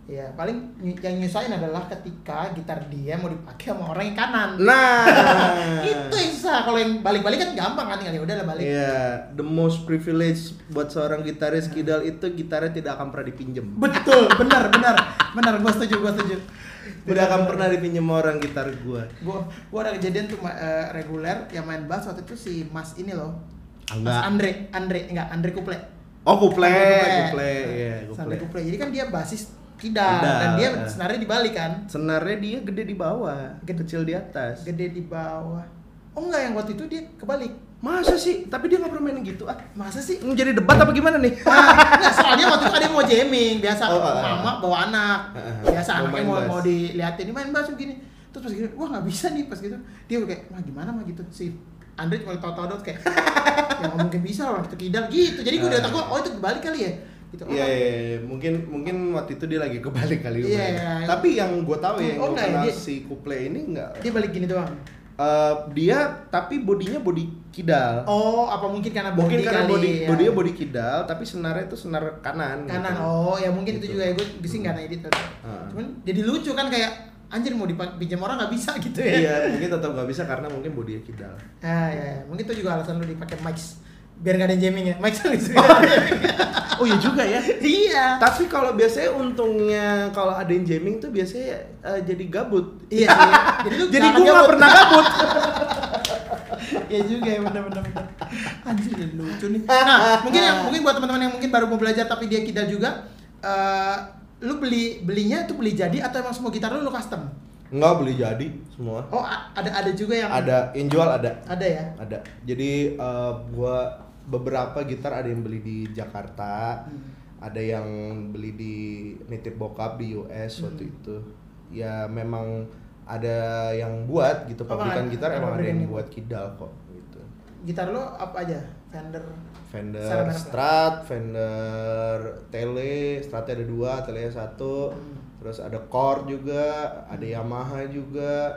Ya, paling yang nyusahin adalah ketika gitar dia mau dipakai sama orang yang kanan. Nah, [laughs] Itu yang susah. Kalau yang balik-balik kan gampang kan tinggal ya udah lah balik. Iya, the most privilege buat seorang gitaris kidal itu gitarnya tidak akan pernah dipinjem. Betul, benar, benar. Benar, gua setuju, gua setuju. Tidak akan pernah dipinjem orang gitar gua. Gua gua ada kejadian tuh eh, reguler yang main bass waktu itu si Mas ini loh. Mas Enggak. Andre, Andre enggak, Andre Kuple. Oh, kuple, kuple, Andre kuple. Kuple. Jadi kan dia basis Kidal, dan dia senarnya dibalik kan. Senarnya dia gede di bawah, Gede. kecil di atas. Gede di bawah. Oh enggak yang waktu itu dia kebalik. Masa sih? Tapi dia nggak pernah main gitu ah. Masa sih? Hmm, Jadi debat apa gimana nih? Ah, nggak, soalnya waktu itu ada yang mau jamming, biasa Oh, ah. mama bawa anak, Ah, ah. biasa Mau anaknya mau, bass. mau diliatin, "Ini main bass begini. Terus pas gitu, wah nggak bisa nih pas gitu. Dia udah kayak, wah gimana mah gitu si Andre cuma tau-tau dot kayak, ya nggak mungkin bisa orang kita kidal gitu. Jadi gue di Ah. otak gue, oh itu kebalik kali ya. Gitu. Oh, Iya, iya, iya. mungkin mungkin waktu itu dia lagi kebalik kali Iya, main. iya. Tapi yang gue tahu ya, yang Oh, gue ya, kenal dia- si kuple ini enggak. Dia balik gini doang. Eh, dia tapi bodinya body kidal. Oh, apa mungkin karena body mungkin karena kali body ya. bodinya body kidal tapi senarnya itu senar kanan kanan. gitu. Oh, ya mungkin itu Gitu. juga ya gue gue sih nggak nanya itu. Ah. Cuman jadi lucu kan kayak anjir mau dipinjam orang nggak bisa gitu ya. iya mungkin tetap nggak bisa karena mungkin bodinya kidal Ah ya, ya. mungkin itu juga alasan lu dipakai mics biar gak ada yang jamming ya. Mics kan bisa. oh iya juga ya iya. tapi kalau biasanya untungnya kalau ada yang jamming tuh biasanya eh, jadi gabut Iya. Jadi lu jadi gue nggak gabut. pernah gabut Iya juga ya benar benar benar. Anjir ini lucu nih. [laughs] Nah, mungkin yang mungkin buat teman-teman yang mungkin baru mau belajar tapi dia kidal juga eh, lu beli belinya tuh beli jadi atau emang semua gitar lu lu custom? Enggak beli jadi semua. Oh ada ada juga yang Ada yang jual ada. ada ya. Ada. Jadi eh, gua beberapa gitar ada yang beli di Jakarta, Hmm. ada yang beli di nitip bokap di US waktu Hmm. itu. Ya memang ada yang buat gitu Oh, pabrikan ada- gitar emang ada yang buat kidal kok gitu. Gitar lu apa aja? Fender. Fender. Strat, Fender Tele, Stratnya ada dua, Tele satu, Hmm. terus ada Korg juga, ada Yamaha juga,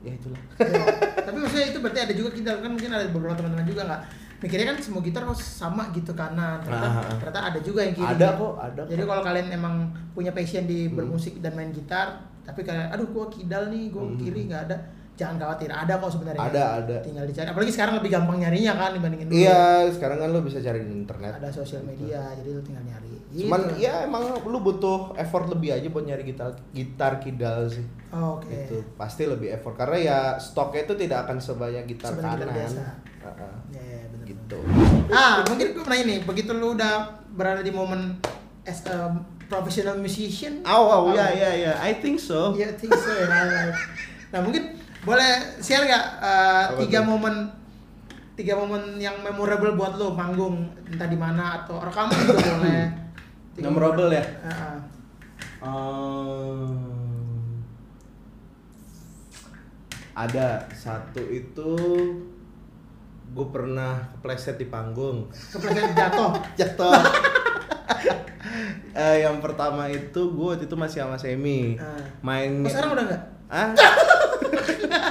ya itulah. Ya, Tapi maksudnya itu berarti ada juga gitar kan mungkin ada beberapa teman-teman juga nggak mikirnya kan semua gitar harus sama gitu kanan ternyata, Ah, ternyata ada juga yang kiri Ada kok, ada jadi kalau kalian emang punya passion di Hmm. bermusik dan main gitar tapi kalian aduh gua kidal nih gua Hmm. kiri nggak ada jangan khawatir ada kok sebenarnya Ada, ada. tinggal dicari apalagi sekarang lebih gampang nyarinya kan dibandingin dulu Iya, sekarang kan lo bisa cari di internet. ada sosial media jadi lu tinggal nyari Cuman Gitu. ya emang lu butuh effort lebih aja buat nyari gitar gitar kidal sih. Oh, oke Gitu. Pasti lebih effort karena ya stoknya itu tidak akan sebanyak gitar gitar kanan. biasa. Heeh. ya, ya bener Gitu. ah mungkin gue pernah ini begitu lu udah berada di momen as a professional musician aw, Oh. ya, ya, ya. I think so. Iya, think so ya. Nah, mungkin boleh share nggak uh, Apa tiga tuh? momen tiga momen yang memorable buat lo manggung entah di mana atau rekaman juga [coughs] boleh. Tiga Memorable momen. ya? Heeh. Ehm, ada satu itu gue pernah kepleset di panggung Kepleset jatuh. [laughs] jatuh Eh, yang pertama itu gue waktu itu masih sama Semi Ah. main Oh, sekarang udah nggak? ah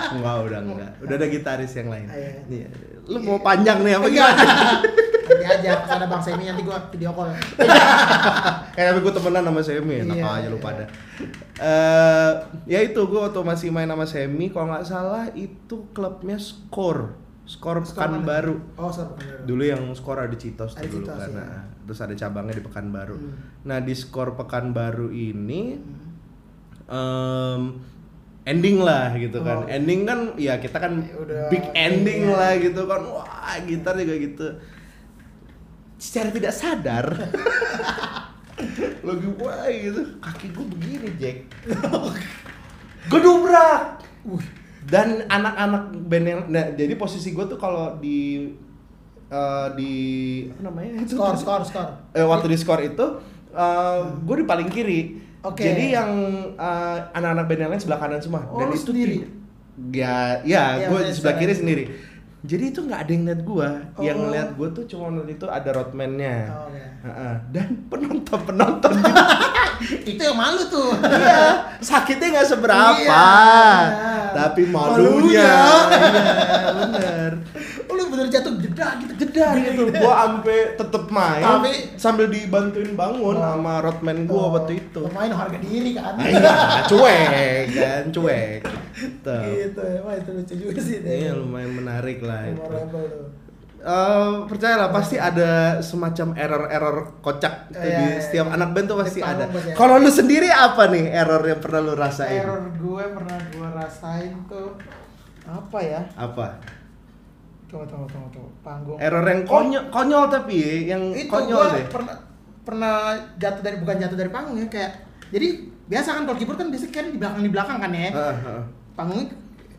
enggak [laughs] udah enggak udah ada gitaris yang lain Ah, iya. Iya. lu mau panjang nih apa Enggak. gimana Nanti aja pas ada Bang Semi nanti gua video call. kayak [laughs] tapi gue temenan sama Semi enak Iya, aja lu iya. pada eh ya itu gue waktu masih main sama Semi kalau nggak salah itu klubnya Skor Skor Skor? Pekanbaru Oh, bener. dulu yang Skor ada Citos Ada dulu Citos, kan ya. Terus ada cabangnya di Pekanbaru Hmm. nah di Skor Pekanbaru ini Hmm. em, ending lah gitu kan Oh. ending kan ya kita kan Ya udah, big ending iya. lah gitu kan wah gitar juga gitu secara tidak sadar [laughs] lagi wah gitu kaki gue begini Jack [laughs] gedubrak. Dan anak-anak band yang nah, jadi posisi gue tuh kalau di eh, di apa namanya itu Skor, skor, skor. eh, waktu di skor itu gue di paling kiri Oke. jadi yang eh, anak-anak band yang lain sebelah kanan semua Oh, lu itu sendiri? ya ya Iya, gue di sebelah kiri sendiri jadi itu nggak ada yang lihat gue yang Oh. ngeliat gue tuh cuma waktu itu ada roadman-nya Oh. Heeh. dan penonton penonton [laughs] Itu yang malu tuh. iya sakitnya nggak seberapa Iya, tapi Malunya. malunya iya [laughs] bener bener jatuh jedar gitu. jedar gitu gua ampe tetep main Tapi- sambil dibantuin bangun Oh. sama roadman gua Oh, waktu itu Pemain harga diri kan. Ah, iya cuek kan cuek gitu. gitu ya. Wah, itu lucu juga sih. iya lumayan menarik lah itu. Eh, percayalah pasti ada semacam error-error kocak itu Iya, di iya, setiap iya. anak band tuh pasti ada. ada. Kalau lu sendiri apa nih error yang pernah lu rasain? Error gue pernah gue rasain tuh apa ya? Apa? Tunggu, tunggu, tunggu, tunggu. Panggung. Error yang konyol, konyol tapi ya, yang itu konyol deh. pernah pernah jatuh dari bukan jatuh dari panggung ya kayak jadi biasa kan kalau keyboard kan biasanya kan di belakang di belakang kan ya Heeh, heeh. panggungnya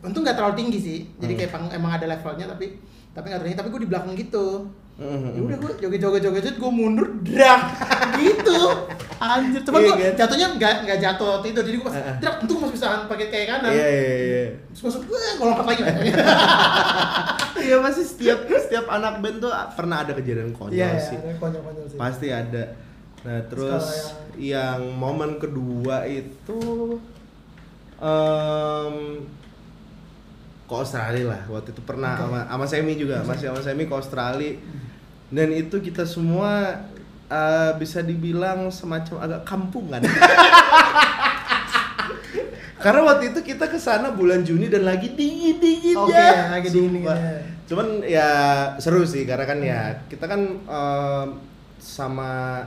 untung nggak terlalu tinggi sih jadi Hmm. kayak panggung emang ada levelnya tapi tapi nggak terlalu tinggi tapi gue di belakang gitu Mhm. ya udah gue joget joget gue mundur drak [laughs] gitu anjir cuman Iya, gue kan? jatuhnya nggak nggak jatuh waktu itu jadi gue pas Heeh. drak untung gue masih bisa pakai kayak kanan Iya iya iya. terus masuk gue gue lompat lagi [laughs] Iya pasti setiap setiap anak band tuh pernah ada kejadian konyol iya sih. ada konyol konyol sih Pasti ada. Nah terus kalau yang... momen kedua itu em ke Australia lah waktu itu pernah sama sama Semi juga masih sama Semi ke Australia dan itu kita semua eh, bisa dibilang semacam agak kampungan [laughs] karena waktu itu kita ke sana bulan Juni dan lagi dingin dinginnya Oke, lagi dingin dinginnya. cuman ya seru sih karena kan ya kita kan em, sama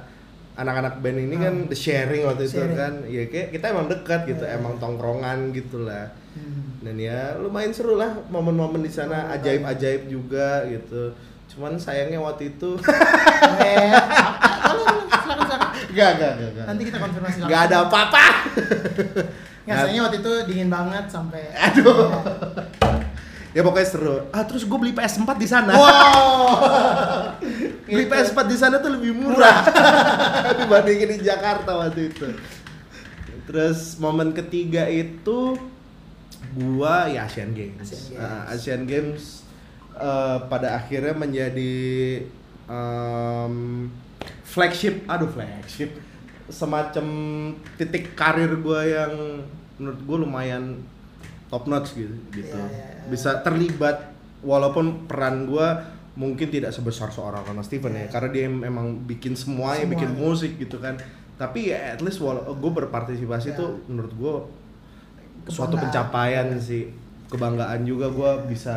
anak-anak band ini kan Hmm. the sharing waktu itu Sharing. kan ya kayak kita emang dekat gitu Hmm. emang tongkrongan gitulah Hmm. dan ya lumayan seru lah momen-momen di sana ajaib-ajaib juga gitu cuman sayangnya waktu itu [laughs] Eh, silakan, silakan. Gak, gak, gak, gak. Nanti kita konfirmasi Gak ada apa-apa. Nggak, sayangnya waktu itu dingin banget sampai. Aduh. Ya pokoknya seru. Ah terus gue beli PS4 di sana. Wow. [laughs] beli Gitu. PS4 di sana tuh lebih murah [laughs] dibandingin di Jakarta waktu itu. Terus momen ketiga itu gua ya Asian Games. Asian Games. Ah, Asian Games eh, pada akhirnya menjadi em, flagship, aduh flagship, semacam titik karir gua yang menurut gua lumayan top notch gitu. gitu. Iya, iya, iya. Bisa terlibat walaupun peran gua mungkin tidak sebesar seorang Ronald Steven ya Iya. karena dia memang bikin semuanya, bikin Semuanya. musik gitu kan tapi ya at least gue berpartisipasi Iya. tuh menurut gue suatu pencapaian Iya. sih kebanggaan juga gue Iya. bisa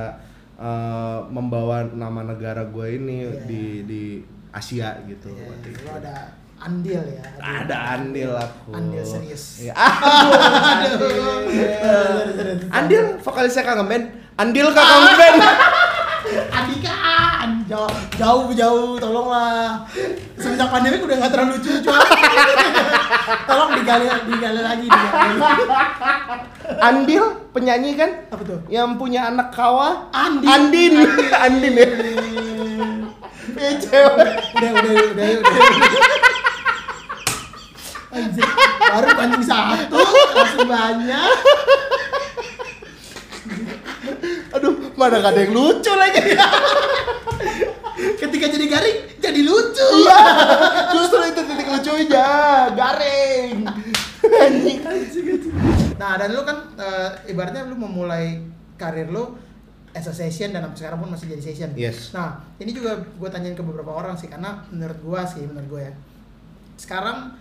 uh, membawa nama negara gue ini Iya. di di Asia gitu Iya, waktu itu. lu ada andil ya. ada andil aku Andil serius. ya, [laughs] aduh, andil andil vokalisnya kangen band andil kak kangen band [laughs] Andika, an- jauh, jauh, jauh, tolonglah. Semenjak pandemi udah nggak terlalu lucu. [laughs] Tolong digali, digali lagi, digali. Andil penyanyi kan Apa tuh? yang punya anak kawa Andin. Andin [laughs] Andin ya Ya, cewek Udah, udah, udah, udah. Anjir, baru pancing satu, langsung banyak. aduh mana gak ada yang lucu lagi Ketika jadi garing, jadi lucu. iya justru itu titik lucunya garing anjing Nah, dan lu kan eh, ibaratnya lu memulai karir lu as a session dan sampai sekarang pun masih jadi session. Yes. Nah, ini juga gue tanyain ke beberapa orang sih karena menurut gua sih, menurut gue ya. Sekarang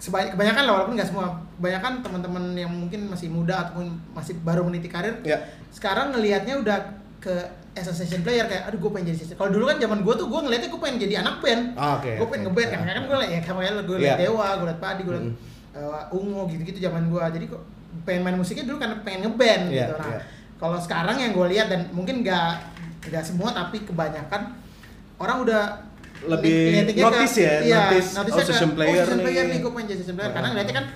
kebanyakan lah walaupun nggak semua, kebanyakan teman-teman yang mungkin masih muda ataupun masih baru meniti karir, ya sekarang ngelihatnya udah ke as a session player kayak aduh gue pengen jadi session. Kalau dulu kan zaman gue tuh gue ngelihatnya gue pengen jadi anak band. Ah, oke gue pengen ngeband karena kan gue liat ya kayak gue liat Dewa, gue liat Padi, gue liat Mm. Uh, Ungu gitu-gitu zaman gue. Jadi kok pengen main musiknya dulu karena pengen ngeband Iya, gitu. Nah, iya. kalau sekarang yang gue lihat dan mungkin nggak nggak semua tapi kebanyakan orang udah Lebih ke- notice ya, iya, notice, notice-nya oh, session player session nih. player nih, gue pengen jadi session player karena Ah. ngeliatnya kan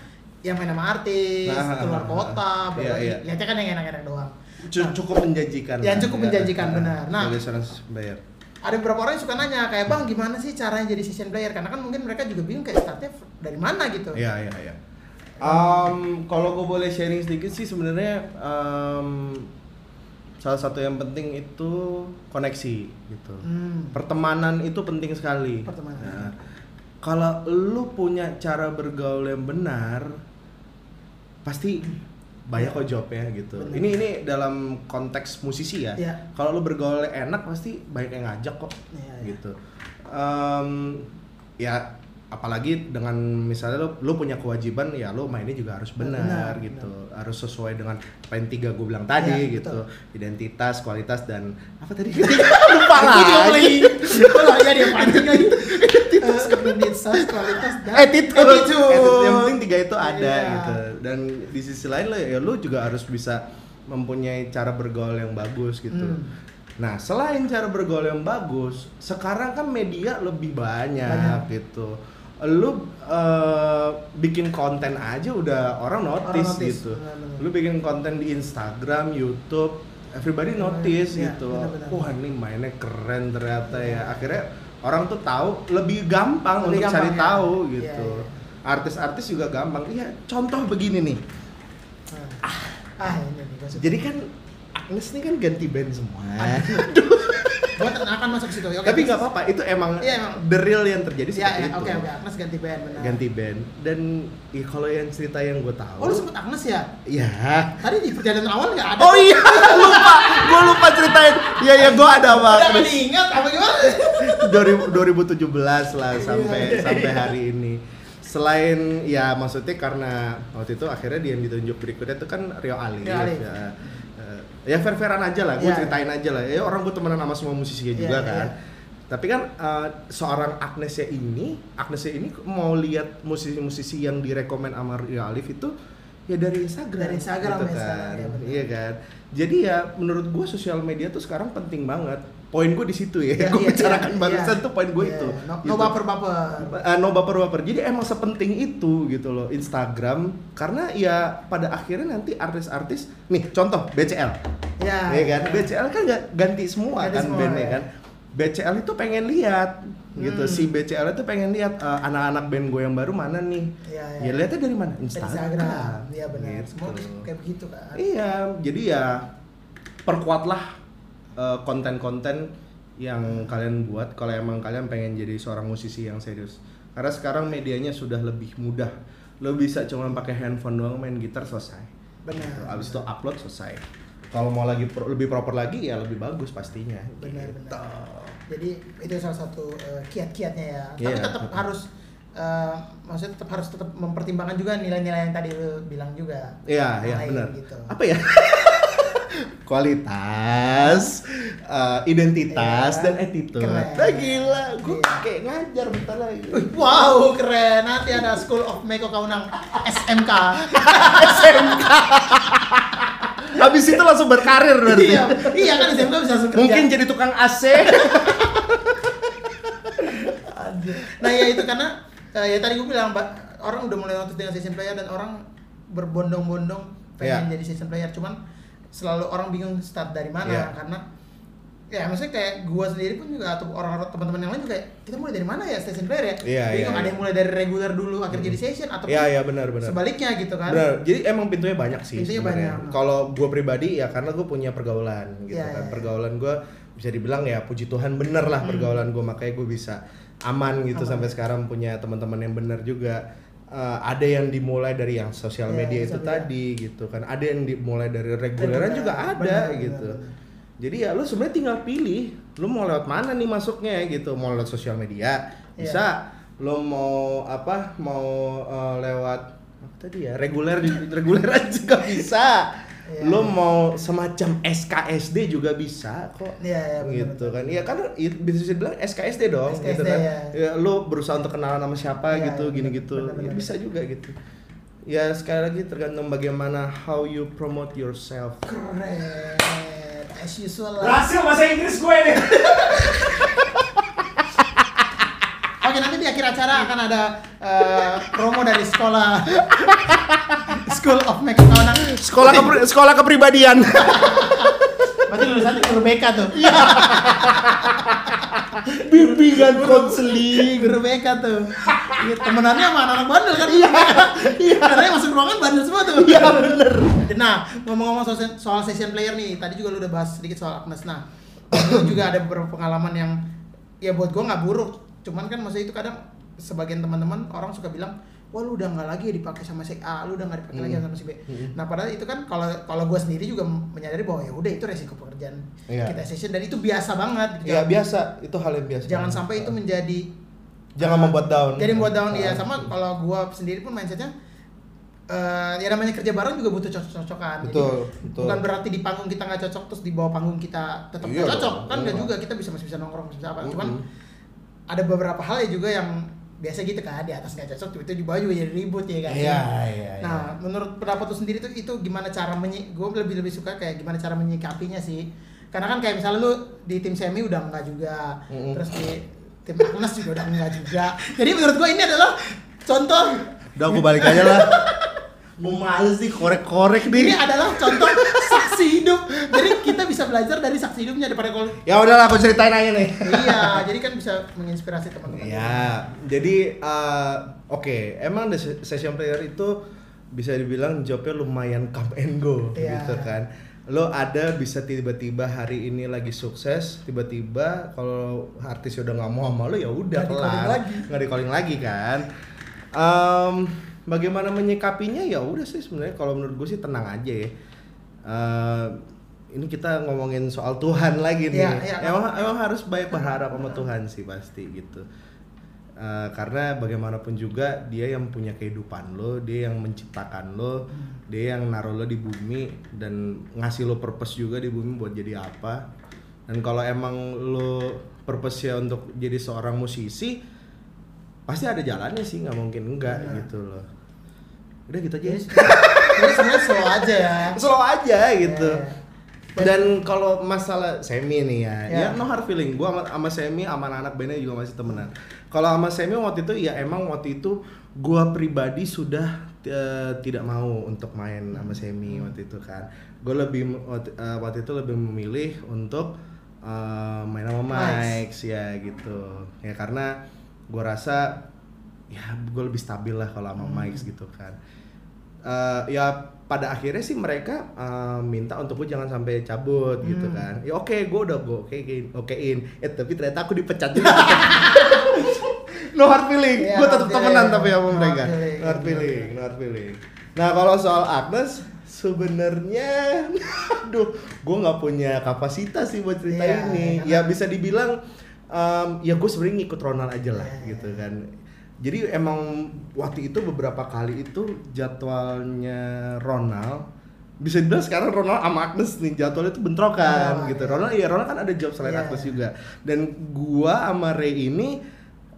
yang main sama artis, Ah, keluar ah, kota, ah. Iya, berarti iya. lihatnya kan yang enak-enak doang. Cu- cukup menjanjikan Ya, lah, cukup menjanjikan, benar. Nah. seorang bayar ada beberapa orang yang suka nanya kayak bang gimana sih caranya jadi session player karena kan mungkin mereka juga bingung kayak startnya dari mana gitu Iya iya iya. Um, kalau gue boleh sharing sedikit sih sebenarnya um, salah satu yang penting itu koneksi gitu. Hmm. Pertemanan itu penting sekali. Pertemanan. Nah, kalau lu punya cara bergaul yang benar, pasti banyak kok jawabnya gitu. Benar. Ini ini dalam konteks musisi ya. Iya. Kalau lu bergaul enak pasti banyak yang ngajak kok Iya, iya. gitu. Em, ya apalagi dengan misalnya lu, lu punya kewajiban ya lu mainnya juga harus benar Benar, gitu harus sesuai dengan apa yang tiga gue bilang tadi Iya, gitu betul. identitas kualitas dan apa tadi [laughs] [laughs] lupa lagi Kalau ya dia pancing lagi [laughs] Eh, Identitas, kualitas, dan attitude. attitude. Attitude. yang penting tiga itu ada Iya. gitu dan di sisi lain lo ya lu juga harus bisa mempunyai cara bergaul yang bagus gitu Hmm. nah selain cara bergaul yang bagus sekarang kan media lebih banyak, Banyak. gitu lu eh, bikin konten aja udah orang notice, Orang notice, gitu benar-benar. lu bikin konten di Instagram YouTube everybody notice Iya, gitu benar-benar. wah ini mainnya keren ternyata ya akhirnya orang tuh tahu lebih gampang Lebih untuk gampang, cari ya. tahu Iya, gitu iya. Artis-artis juga gampang. Iya contoh begini nih. Ah, ah ini jadi kan Agnes nih kan ganti band semua. [laughs] Gue akan masuk ke situ Oke, tapi terus. nggak apa-apa itu emang Iya, emang. the real yang terjadi Iya, seperti iya, oke oke Agnes ganti band benar. Ganti band. Dan ih, kalau yang cerita yang gue tahu Oh lu sempet Agnes ya? ya Tadi di perjalanan awal nggak ada? Oh iya [laughs] lupa. Gue lupa ceritain. Iya ya gue ada Udah nggak diingat apa gimana? [laughs] 2000 2017 lah sampai Iya. sampai hari ini. Selain ya maksudnya karena waktu itu akhirnya dia yang ditunjuk berikutnya itu kan Rio Alif. Rio. Ya, Eh, ya fair-fairan aja lah, gue Iya. ceritain aja lah. Ya orang gue temenan sama semua musisi Iya, juga kan. iya. Tapi kan eh, seorang Agnesnya ini, Agnesnya ini mau lihat musisi-musisi yang direkomend sama Rio Alif itu ya dari Instagram Dari Instagram gitu ya kan ya iya kan jadi ya menurut gue sosial media tuh sekarang penting banget poin gue di situ ya, Iya, [laughs] gue iya, bicarakan iya, barusan iya. tuh poin gue Iya, itu no, gitu. no baper baper. Eh, no baper baper. Jadi emang sepenting itu gitu loh Instagram. Karena ya pada akhirnya nanti artis-artis nih contoh BCL ya ya kan? BCL kan nggak ganti semua Ganti kan semua, bandnya ya. kan? BCL itu pengen lihat gitu. Hmm. si BCL itu pengen lihat eh, anak-anak band gue yang baru mana nih? Iya, ya iya. lihatnya dari mana? Instagram, Instagram. Iya benar. Gitu. semua kayak begitu kan iya. Jadi ya perkuatlah eh, konten-konten yang kalian buat kalau emang kalian pengen jadi seorang musisi yang serius karena sekarang medianya sudah lebih mudah lo bisa cuma pakai handphone doang main gitar selesai benar abis itu upload selesai kalau mau lagi pro- lebih proper lagi ya lebih bagus pastinya benar Gitu. benar jadi itu salah satu eh, kiat-kiatnya ya tapi Iya. tetap harus eh, maksudnya tetap harus tetap mempertimbangkan juga nilai-nilai yang tadi lu bilang juga Iya, iya benar. gitu. Apa ya? [laughs] Kualitas, eh, identitas, Iya. dan attitude. Keren. Nah, gila, gue Iya. kayak ngajar bentar lagi. Wow keren nanti ada School of Meko Kaunang SMK [laughs] Habis itu langsung berkarir berarti. iya iya kan SMK bisa langsung kerja Mungkin jadi tukang AC. Nah ya itu karena eh, ya tadi gue bilang orang udah mulai notice dengan session player dan orang berbondong-bondong pengen Iya. jadi session player cuman selalu orang bingung start dari mana Iya. karena ya maksudnya kayak gua sendiri pun juga atau orang-orang teman-teman yang lain juga kayak, kita mulai dari mana ya session player ya Iya, bingung iya, ada yang mulai dari reguler dulu akhirnya jadi session atau Iya, iya benar benar. sebaliknya gitu kan Benar. Jadi emang pintunya banyak sih Pintunya banyak. Kalau gue pribadi ya karena gue punya pergaulan gitu Iya, kan. iya. Pergaulan gue bisa dibilang ya puji Tuhan bener lah pergaulan gue makanya gue bisa aman gitu Hmm. Aman. sampai sekarang punya teman-teman yang bener juga. Eh, ada yang dimulai dari yang sosial Iya, media itu media. tadi gitu kan. Ada yang dimulai dari reguleran Reguler. juga ada gitu. Jadi ya lu sebenarnya tinggal pilih lu mau lewat mana nih masuknya gitu. Mau lewat sosial media Iya. bisa lu mau apa mau eh, lewat apa tadi ya reguler [laughs] reguleran juga bisa Iya. lu mau semacam SKSD juga bisa kok. Iya, iya, benar, gitu kan. Iya kan bisa dibilang SKSD dong SKSD, gitu kan. ya. ya, lu berusaha untuk kenalan sama siapa Iya, gitu iya, gini benar, gitu. Benar, Ya, benar. bisa juga gitu. Ya sekali lagi tergantung bagaimana how you promote yourself. Keren as usual lah. Berhasil bahasa Inggris gue nih Oke nanti di akhir acara akan ada eh, promo dari sekolah [laughs] School of Make Kaunang. sekolah kepri- sekolah kepribadian Berarti lulusannya guru BK tuh. bimbingan konseling Guru BK tuh. Iya, temenannya sama anak-anak bandel kan? Iya. Iya. Karena masuk ruangan bandel semua tuh. Iya bener. Nah ngomong-ngomong soal, soal session player nih, tadi juga lu udah bahas sedikit soal Agnes. Nah, lu juga ada beberapa pengalaman yang ya buat gua nggak buruk. Cuman kan masa itu kadang sebagian teman-teman orang suka bilang wah lu udah nggak lagi dipakai sama si A, lu udah nggak dipakai lagi Hmm. sama si B. Hmm. Nah padahal itu kan kalau kalau gue sendiri juga menyadari bahwa ya udah itu resiko pekerjaan Iya. kita session dan itu biasa banget. ya biasa itu hal yang biasa Jangan sampai itu menjadi jangan membuat down jadi membuat down ya sama kalau gua sendiri pun mindsetnya eh ya namanya kerja bareng juga butuh cocok-cocokan. Jadi, Betul, betul. Bukan berarti di panggung kita nggak cocok terus di bawah panggung kita tetap Iya nggak cocok dong, kan nggak iya. juga kita bisa masih bisa nongkrong masih bisa apa. Cuman Mm-mm. ada beberapa hal ya juga yang biasa gitu kan di atas nggak cocok tiba-tiba di bawah juga jadi ribut ya kan. Iya, iya, Nah menurut pendapat lu sendiri tuh itu gimana cara menyi gue lebih lebih suka kayak gimana cara menyikapinya sih. Karena kan kayak misalnya lu di tim semi udah enggak juga, Mm-mm. terus di tim Agnes juga udah enggak juga. Jadi menurut gue ini adalah contoh udah aku balik aja lah [laughs] males sih korek-korek ini nih adalah contoh saksi hidup. Jadi kita bisa belajar dari saksi hidupnya daripada kalau ya udahlah aku ceritain aja nih iya, jadi kan bisa menginspirasi teman-teman. Ya, jadi eh, oke, emang the se- session player itu bisa dibilang jobnya lumayan come and go Iya. gitu kan. Lo ada bisa tiba-tiba hari ini lagi sukses, tiba-tiba kalau artis udah nggak mau sama lo ya udah kelar, lagi. nggak di calling lagi kan. Em, bagaimana menyikapinya ya udah sih sebenarnya kalau menurut gue sih tenang aja ya. Eh, ini kita ngomongin soal Tuhan lagi nih. Iya, iya. emang emang harus banyak berharap sama Tuhan sih pasti gitu. Eh, karena bagaimanapun juga dia yang punya kehidupan lo, dia yang menciptakan lo, dia yang naruh lo di bumi dan ngasih lo purpose juga di bumi buat jadi apa. Dan kalau emang lo purpose ya untuk jadi seorang musisi, pasti ada jalannya sih, nggak mungkin enggak Iya. gitu loh. Udah gitu aja. Ya. [laughs] Jadi sebenarnya slow aja ya. slow aja gitu Iya. dan kalau masalah semi nih ya, Ya. ya no hard feeling. Gua sama, sama semi sama anak bandnya juga masih temenan. Kalau sama semi waktu itu ya emang waktu itu gua pribadi sudah eh, tidak mau untuk main sama semi waktu itu kan. Gue lebih waktu, eh, waktu itu lebih memilih untuk eh, main sama Mike. Mike ya gitu. Ya karena gua rasa ya gue lebih stabil lah kalau sama Mike gitu kan. Eh, ya pada akhirnya sih mereka eh, minta untuk gue jangan sampai cabut gitu Hmm. kan. Ya oke, gue udah gue okein, okein. Eh tapi ternyata aku dipecat juga. [laughs] no hard feeling. Iya, gue tetap temenan tapi sama No mereka. feeling. No hard feeling, no hard feeling. Nah kalau soal Agnes sebenarnya, [laughs] aduh, gue nggak punya kapasitas sih buat cerita Iya, ini. karena- Ya bisa dibilang, em, ya gue sebenarnya ngikut Ronald aja lah Iya. gitu kan. Jadi emang waktu itu beberapa kali itu jadwalnya Ronald bisa dibilang sekarang Ronald sama Agnes nih jadwalnya itu bentrokan Oh, gitu. iya. Ronald ya Ronald kan ada job selain Iya. Agnes juga. Dan gua sama Ray ini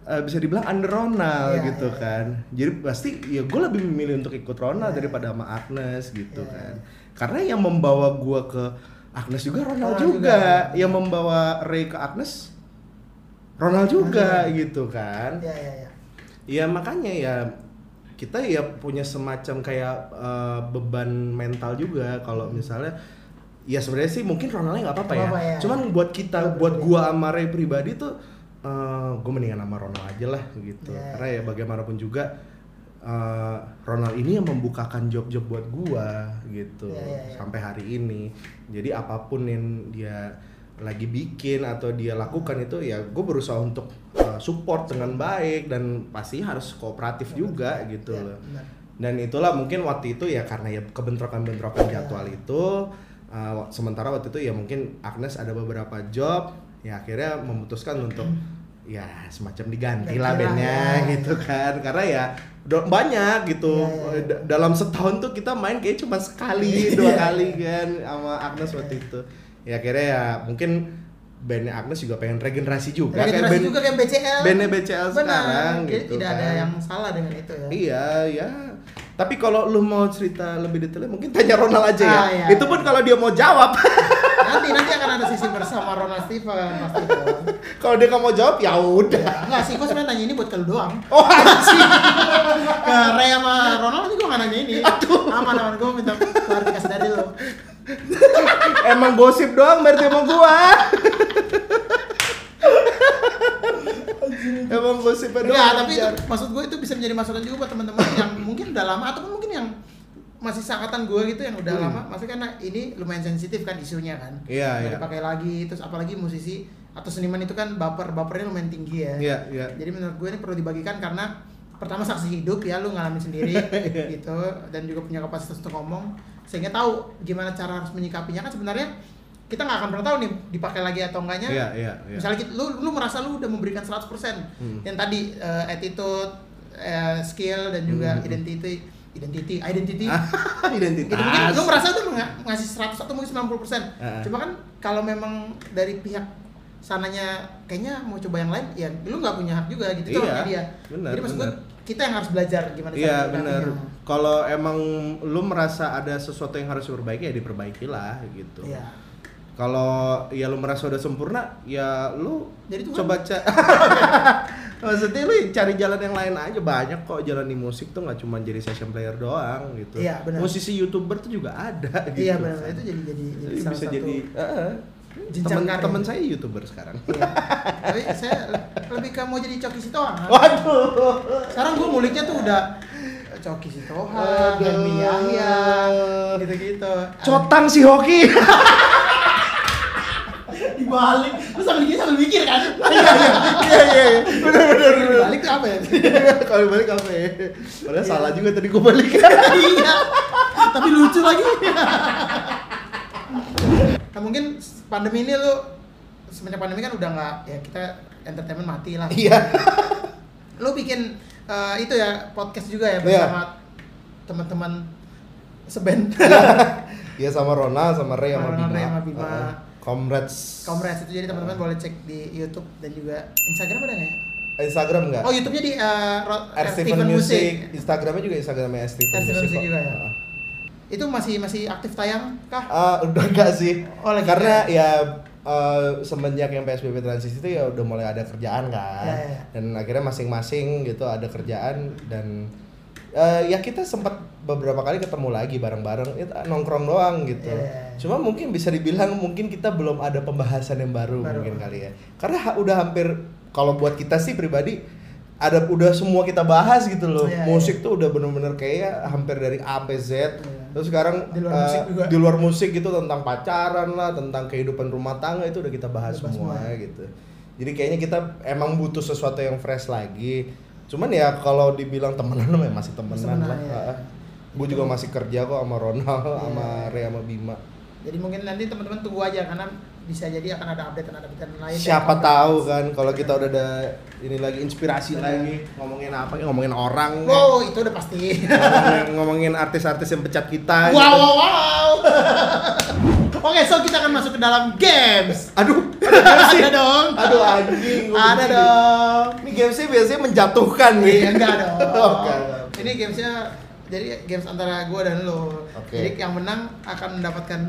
eh, bisa dibilang under Ronald Iya, gitu iya. kan. Jadi pasti ya gue lebih memilih untuk ikut Ronald Iya. daripada sama Agnes gitu Iya. kan. Karena yang membawa gua ke Agnes juga Ronald Ronald juga. juga. Yang membawa Ray ke Agnes Ronald juga gitu kan. Iya, iya, iya. Ya makanya ya kita ya punya semacam kayak eh, beban mental juga kalau misalnya ya sebenarnya sih mungkin Ronaldnya nggak apa-apa ya. Ya. Cuman buat kita, buat betul. gua sama Ray pribadi tuh gue mendingan sama Ronald aja lah gitu. Iya. Karena ya bagaimanapun juga eh, Ronald ini yang membukakan job-job buat gua gitu Iya, iya, iya. sampai hari ini. Jadi apa pun yang dia lagi bikin atau dia lakukan itu ya gue berusaha untuk uh, support dengan baik dan pasti harus kooperatif juga gitu Iya, loh benar. dan itulah mungkin waktu itu ya karena ya kebentrokan-bentrokan Iya. jadwal itu uh, sementara waktu itu ya mungkin Agnes ada beberapa job ya akhirnya memutuskan untuk [clears throat] ya semacam diganti Ganti lah bandnya ya. gitu kan karena ya banyak gitu iya. D- dalam setahun tuh kita main kayak cuma sekali [laughs] dua Iya. kali kan sama Agnes waktu itu ya akhirnya ya mungkin bandnya Agnes juga pengen regenerasi juga Regenerasi band- juga kayak BCL. bandnya BCL Benar. sekarang Jadi gitu tidak ada kan. yang salah dengan itu ya. Iya, ya. Tapi kalau lu mau cerita lebih detailnya mungkin tanya Ronald aja ya. Ah, iya, Itu iya. pun kalau dia mau jawab. Nanti nanti akan ada sisi bersama Ronald Steven pasti [laughs] kalau dia nggak mau jawab ya udah. Ya, enggak sih, gue sebenarnya nanya ini buat kalau doang. Oh anjing. [laughs] Ke Ray sama Ronald nanti gue nggak nanya ini. Aman aman gue minta klarifikasi dari lo. Emang gosip doang berarti sama gua. Emang gosip doang. Enggak, tapi itu maksud gue itu bisa menjadi masukan juga buat teman-teman yang mungkin udah lama ataupun mungkin yang masih sangkatan gue gitu yang udah Hmm. lama maksudnya karena ini lumayan sensitif kan isunya kan Iya, iya. dipakai lagi terus apalagi musisi atau seniman itu kan baper bapernya lumayan tinggi ya Iya, iya. jadi menurut gue ini perlu dibagikan karena pertama saksi hidup ya lu ngalamin sendiri [laughs] gitu dan juga punya kapasitas untuk ngomong sehingga tahu gimana cara harus menyikapinya kan sebenarnya kita nggak akan pernah tahu nih dipakai lagi atau enggaknya Iya, iya, iya. misalnya kita, lu lu merasa lu udah memberikan 100% Hmm. yang tadi eh, attitude eh, skill dan juga Hmm. identity identity identity [laughs] Identitas. gitu mungkin lu merasa tuh nga- ngasih 100 atau mungkin 90% Heeh. cuma kan kalau memang dari pihak sananya kayaknya mau coba yang lain ya lu nggak punya hak juga gitu itu Iya, dia benar, jadi maksud gue kita yang harus belajar gimana Iya cara benar. Kalau emang lu merasa ada sesuatu yang harus diperbaiki ya diperbaikilah gitu. Iya. Kalau ya lu merasa udah sempurna, ya lu Jadi Tuhan. coba cek. [laughs] Maksudnya lu cari jalan yang lain aja banyak kok jalan di musik tuh nggak cuma jadi session player doang gitu. Iya, benar. Musisi youtuber tuh juga ada gitu. iya benar itu jadi jadi, jadi Jadi salah bisa satu jadi jenjang temen saya youtuber sekarang. Iya. tapi saya lebih ke mau jadi coki sitohang Waduh. sekarang gue muliknya tuh udah coki sitohang. Helmi Yahya gitu-gitu Cotang si hoki. [laughs] dibalik lu sambil gini sambil mikir kan [laughs] Iya iya iya iya. Benar benar benar. dibalik tuh apa ya [laughs] Kalau balik apa ya? Padahal salah juga tadi gue balik. iya tapi lucu lagi nah mungkin pandemi ini lu semenjak pandemi kan udah nggak ya kita entertainment mati lah Iya. [laughs] lu bikin eh, itu ya podcast juga ya Iya. bersama teman-teman seband [laughs] Iya sama Ronald sama Ray sama Bima. Ray sama Bima. Heeh. Comrades. Komres itu jadi teman-teman boleh cek di YouTube dan juga Instagram ada nggak ya? Instagram enggak? Oh YouTube-nya di eh, Ro- R. R. Stephen Music. Instagramnya juga Instagramnya R. Stephen R. Stephen Music. Music juga ya? Heeh. Itu masih masih aktif tayang kah? Ah, udah enggak sih. Oh, lagi Karena ya eh, semenjak yang PSBB transisi itu ya udah mulai ada kerjaan kan. Ya, ya. Dan akhirnya masing-masing gitu ada kerjaan dan eh, ya kita sempat beberapa kali ketemu lagi bareng-bareng itu nongkrong doang gitu. Ya. Cuma mungkin bisa dibilang mungkin kita belum ada pembahasan yang baru, Baru. mungkin kali ya. Karena ha- udah hampir kalau buat kita sih pribadi ada udah semua kita bahas gitu loh. Ya, ya. Musik tuh udah bener-bener kayak hampir dari A sampai Z. Terus sekarang Di luar eh, musik juga. di luar musik gitu tentang pacaran lah, tentang kehidupan rumah tangga itu udah kita bahas Udah bahas semua semua. gitu. Jadi kayaknya kita emang butuh sesuatu yang fresh lagi. Cuman ya kalau dibilang temenan [laughs] mah masih temenan Temenan, lah. ya. Gue juga masih kerja kok sama Ronald, Iya. sama Ray, sama Bima. Jadi mungkin nanti teman-teman tunggu aja karena bisa jadi akan ada update update lain. Siapa tahu kan kalau kita udah ada ini lagi inspirasi lagi ngomongin apa ngomongin orang Wow, itu udah pasti. ngomongin, ngomongin artis-artis yang pecat kita wow, gitu. wow, wow. [laughs] Oke, so kita akan masuk ke dalam games. aduh [laughs] ada dong. aduh anjing Ada benci. dong. ini gamesnya biasanya menjatuhkan nih Iya, enggak [laughs] dong. Oke. Ini gamesnya jadi games antara gua dan lo. Oke. Jadi yang menang akan mendapatkan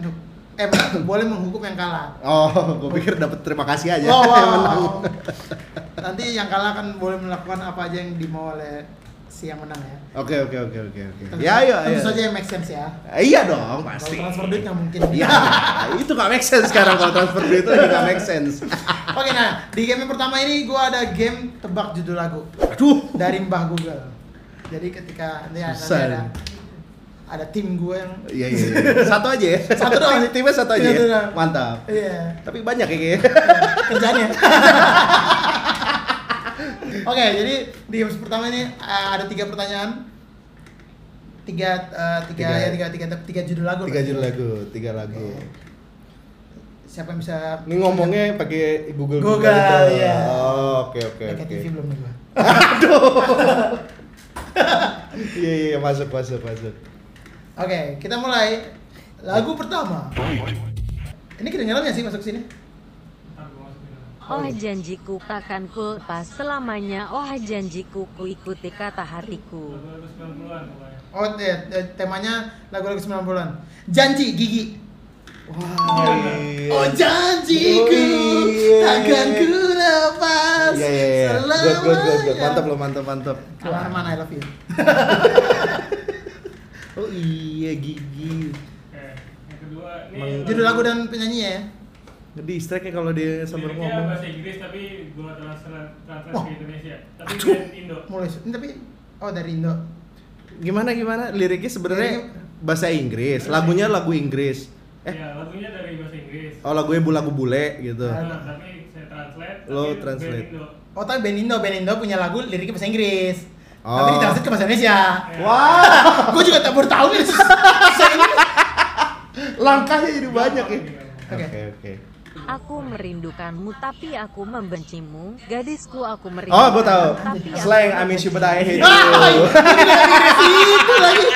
eh [coughs] boleh menghukum yang kalah. oh [laughs] gue pikir dapat terima kasih aja Wow, yang menang wow. Nanti yang kalah kan boleh melakukan apa aja yang dimau oleh si yang menang ya. oke oke oke oke oke Tentu- ya ayo Tentu ayo saja yang make sense ya. Eh, iya dong Kalau pasti transfer duit nggak mungkin. [laughs] Iya, itu gak make sense sekarang kalau transfer duit itu gak make sense. [laughs] Oke, nah di game yang pertama ini gua ada game tebak judul lagu Aduh, dari Mbah Google. Jadi ketika nanti Susah ada. Ada tim gue yang iya iya. iya. Satu aja ya. [laughs] Satu doang. Timnya satu aja. Iya, ya? doang. Mantap. iya Tapi banyak ya kayaknya. kerjanya. [laughs] Oke, jadi di game pertama ini uh, ada tiga pertanyaan, tiga uh, tiga, Tiga. ya tiga tiga tiga judul lagu. Tiga judul lagu, tiga lagu. Oke. Siapa yang bisa? Ini ngomongnya pakai Google Google, gitu. iya. Oh, oke oke oke. TV belum nih gua. [laughs] Iya iya iya, masuk masuk masuk. Oke, kita mulai lagu pertama. Ini kedengaran nggak sih masuk sini? Oh janjiku takkan ku lepas selamanya Oh janjiku ku ikuti kata hatiku Oh, eh, temanya lagu-lagu 90-an. Janji gigi. Wah. Oh janjiku Oh, iya. takkan ku lepas Iya iya iya. Good good good good. selamanya. Mantap lo mantap mantap. Keluar mana I love you. [laughs] Oh iya gigi. Oke, yang kedua ini Judul lagu dan penyanyinya ya. Ngedistract ya kalau dia sambil ngomong. bahasa Inggris tapi gua translate translate Oh. ke Indonesia. Tapi Aduh. band Indo. Mulai ini tapi oh dari Indo. Gimana gimana? Liriknya sebenarnya bahasa Inggris, lagunya lagu Inggris. Eh, Ya, lagunya dari bahasa Inggris. oh lagunya bu lagu bule gitu. Nah, tapi saya translate. Lo tapi translate. Oh tapi band Indo, band Indo punya lagu liriknya bahasa Inggris. Oh. Tapi ditranslate ke bahasa Indonesia. Wah, Gue juga tak baru tahu nih. langkahnya jadi banyak ya. Oke. Oke oke. Aku merindukanmu tapi aku membencimu Gadisku aku Oh, merindukanmu gue tahu. Slang I miss you but I hate Ah, you. itu lagi.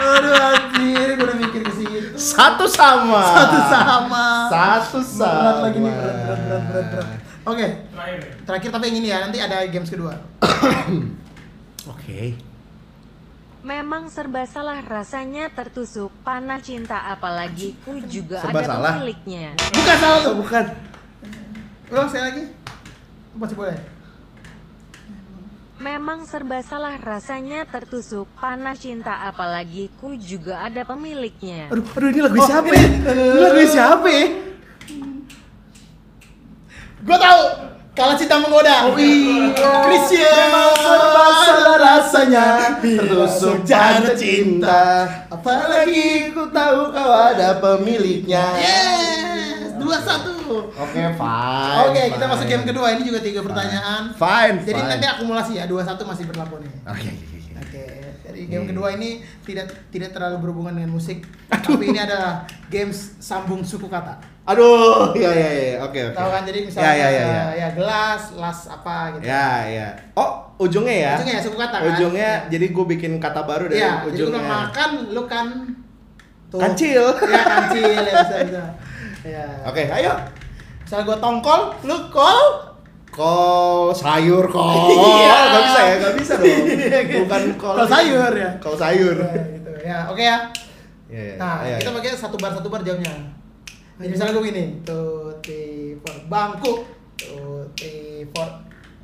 Aduh anjir, gue udah mikir ke situ. Satu sama. Satu sama. Satu sama. Berat lagi nih, berat, berat, berat, berat, berat. Oke, Terakhir ya. terakhir tapi yang ini ya, nanti ada games kedua. [coughs] Oke. Memang serba salah rasanya tertusuk Panah cinta apalagi ku juga Serba ada salah? pemiliknya Bukan salah tuh. bukan. Ulang sekali lagi. Masih boleh. Memang serba salah rasanya tertusuk Panah cinta apalagi ku juga ada pemiliknya Aduh, aduh ini lagu Oh, siapa ini. ya? Ini lagu siapa ya? Gue tahu. Kalau cinta menggoda. Oh iya. Krisya. Serba salah rasanya. Tertusuk jatuh cinta. Apalagi ku tahu kau ada pemiliknya. Yeah. 21. Oke, fine. Oke, okay, kita masuk game kedua. Ini juga tiga pertanyaan. Fine. Jadi fine. nanti akumulasi ya. 21 masih berlaku nih. Oke. Okay. Oke. Jadi game hmm. kedua ini tidak tidak terlalu berhubungan dengan musik, Aduh. tapi ini adalah games sambung suku kata. Aduh, ya ya ya. ya. Oke, oke. Tahu kan jadi misalnya ya, ya, ya, ya, ya. gelas, las apa gitu. Ya, ya. Oh, ujungnya ya ujungnya ya suku kata kan ujungnya ya. jadi gue bikin kata baru dari ya, ujungnya jadi lu makan lu kan tuh. kancil ya kancil ya bisa bisa [laughs] Ya. Oke, ayo. Misalnya gua tongkol, lu kol. Kol sayur kol. [laughs] Iya. Gak bisa ya, gak bisa dong. [laughs] Bukan kol. Kol sayur ya. Kol sayur. Ya, gitu. Ya, oke ya. Iya, iya. Nah, Iya, kita iya. pakai satu bar satu bar jamnya. Jadi misalnya gue gini, three, four, bangku, four.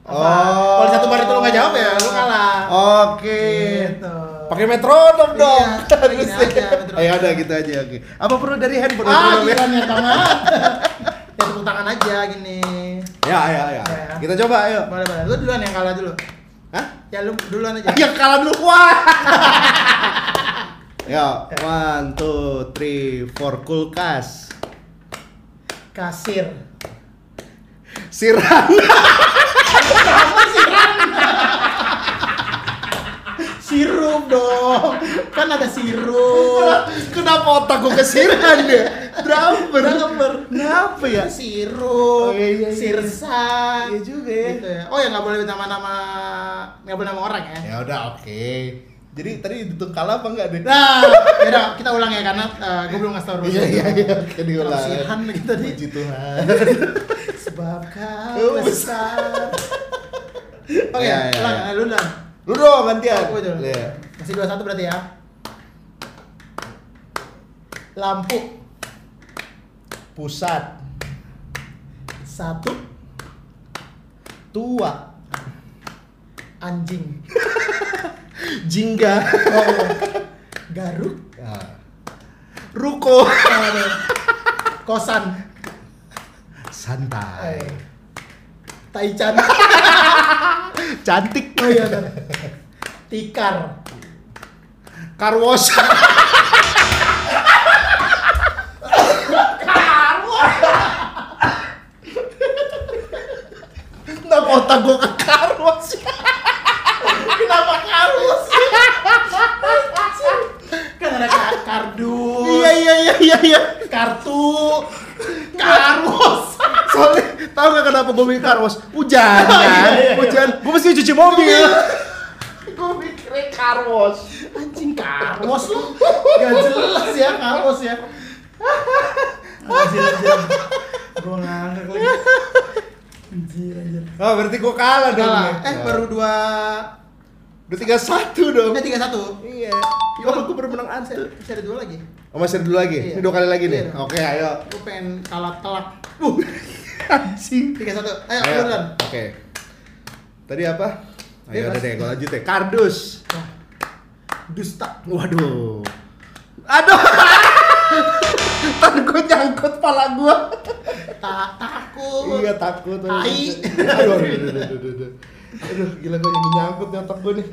Apa? Oh. Kalau satu bar itu lo nggak jawab ya, lo kalah. Oke. Gitu. Pakai metronom Iya, dong. gini Harusnya. aja, metronom. Ayo ada gitu aja oke. Apa perlu dari handphone Ah, metronomnya? gila nih banget. ya [laughs] tepuk tangan aja gini. Ya, ya, ya. Ya. Kita coba ayo. Boleh, boleh. Lu duluan yang kalah dulu. Hah? Ya lu duluan aja. Yang kalah dulu. Wah. [laughs] Yo, one, two, three, four, kulkas. Kasir. Siram. [laughs] Sirup dong. Kan ada sirup. [laughs] Kenapa otak gue kesiran ya? Drummer. Drummer. Kenapa ya? Sirup, Oh, iya, iya, iya. sirsa. Iya juga ya. Gitu ya. Oh ya nggak boleh nama-nama nggak boleh nama orang ya. Ya udah oke. Jadi tadi itu kalah apa enggak deh? Nah, [laughs] ya udah kita ulang ya karena gue belum ngasih tau Iya iya iya, oke diulang. Kasihan lagi tadi. Puji Tuhan. [laughs] Sebab kau besar. Oke, Ya, ya, ulang, ya. lu ulang. Lu dong gantian. Aku dulu. Iya. Masih dua satu berarti ya. Lampu Pusat satu tua anjing. [laughs] jingga Oh, iya. Garuk. Ah. ruko. [laughs] Kosan. santai Eh. Taichan. [laughs] cantik Oh iya. Tikar. karwos Kenapa otak gue ke karwos? Kenapa karus? kan ada ka- kardus. Iya iya iya iya iya. Kartu. Karus. Soalnya tahu gak kenapa gue mikir karwos? Hujan Oh, iya, kan? iya, iya. Hujan. Gue mesti cuci mobil. Gue mikirnya karwos. Anjing karus lu. Gak jelas ya karus ya. Anjir anjir. Gua ngangkat lagi. Anjir anjir. Oh berarti gue kalah dong. Kalah. ya? Eh baru dua Udah tiga satu dong. Udah tiga satu. Iya. Kalau gue baru menang satu. masih ada dua lagi. Oh masih ada dulu lagi? Iya. Ini dua kali lagi nih? Iya. Oke ayo. Gue pengen kalah telak. Uh, [laughs] Anjing. tiga satu. Ayo, Ayo. Oke. Tadi apa? Ayo Bebas. udah deh, gue lanjut deh. Kardus. Dusta. Waduh. Aduh. [laughs] Ntar gue nyangkut pala gue. Tak takut. Iya takut. Tai. Aduh, aduh, aduh, aduh, aduh, gila gue jadi nyangkut nih otak gue nih.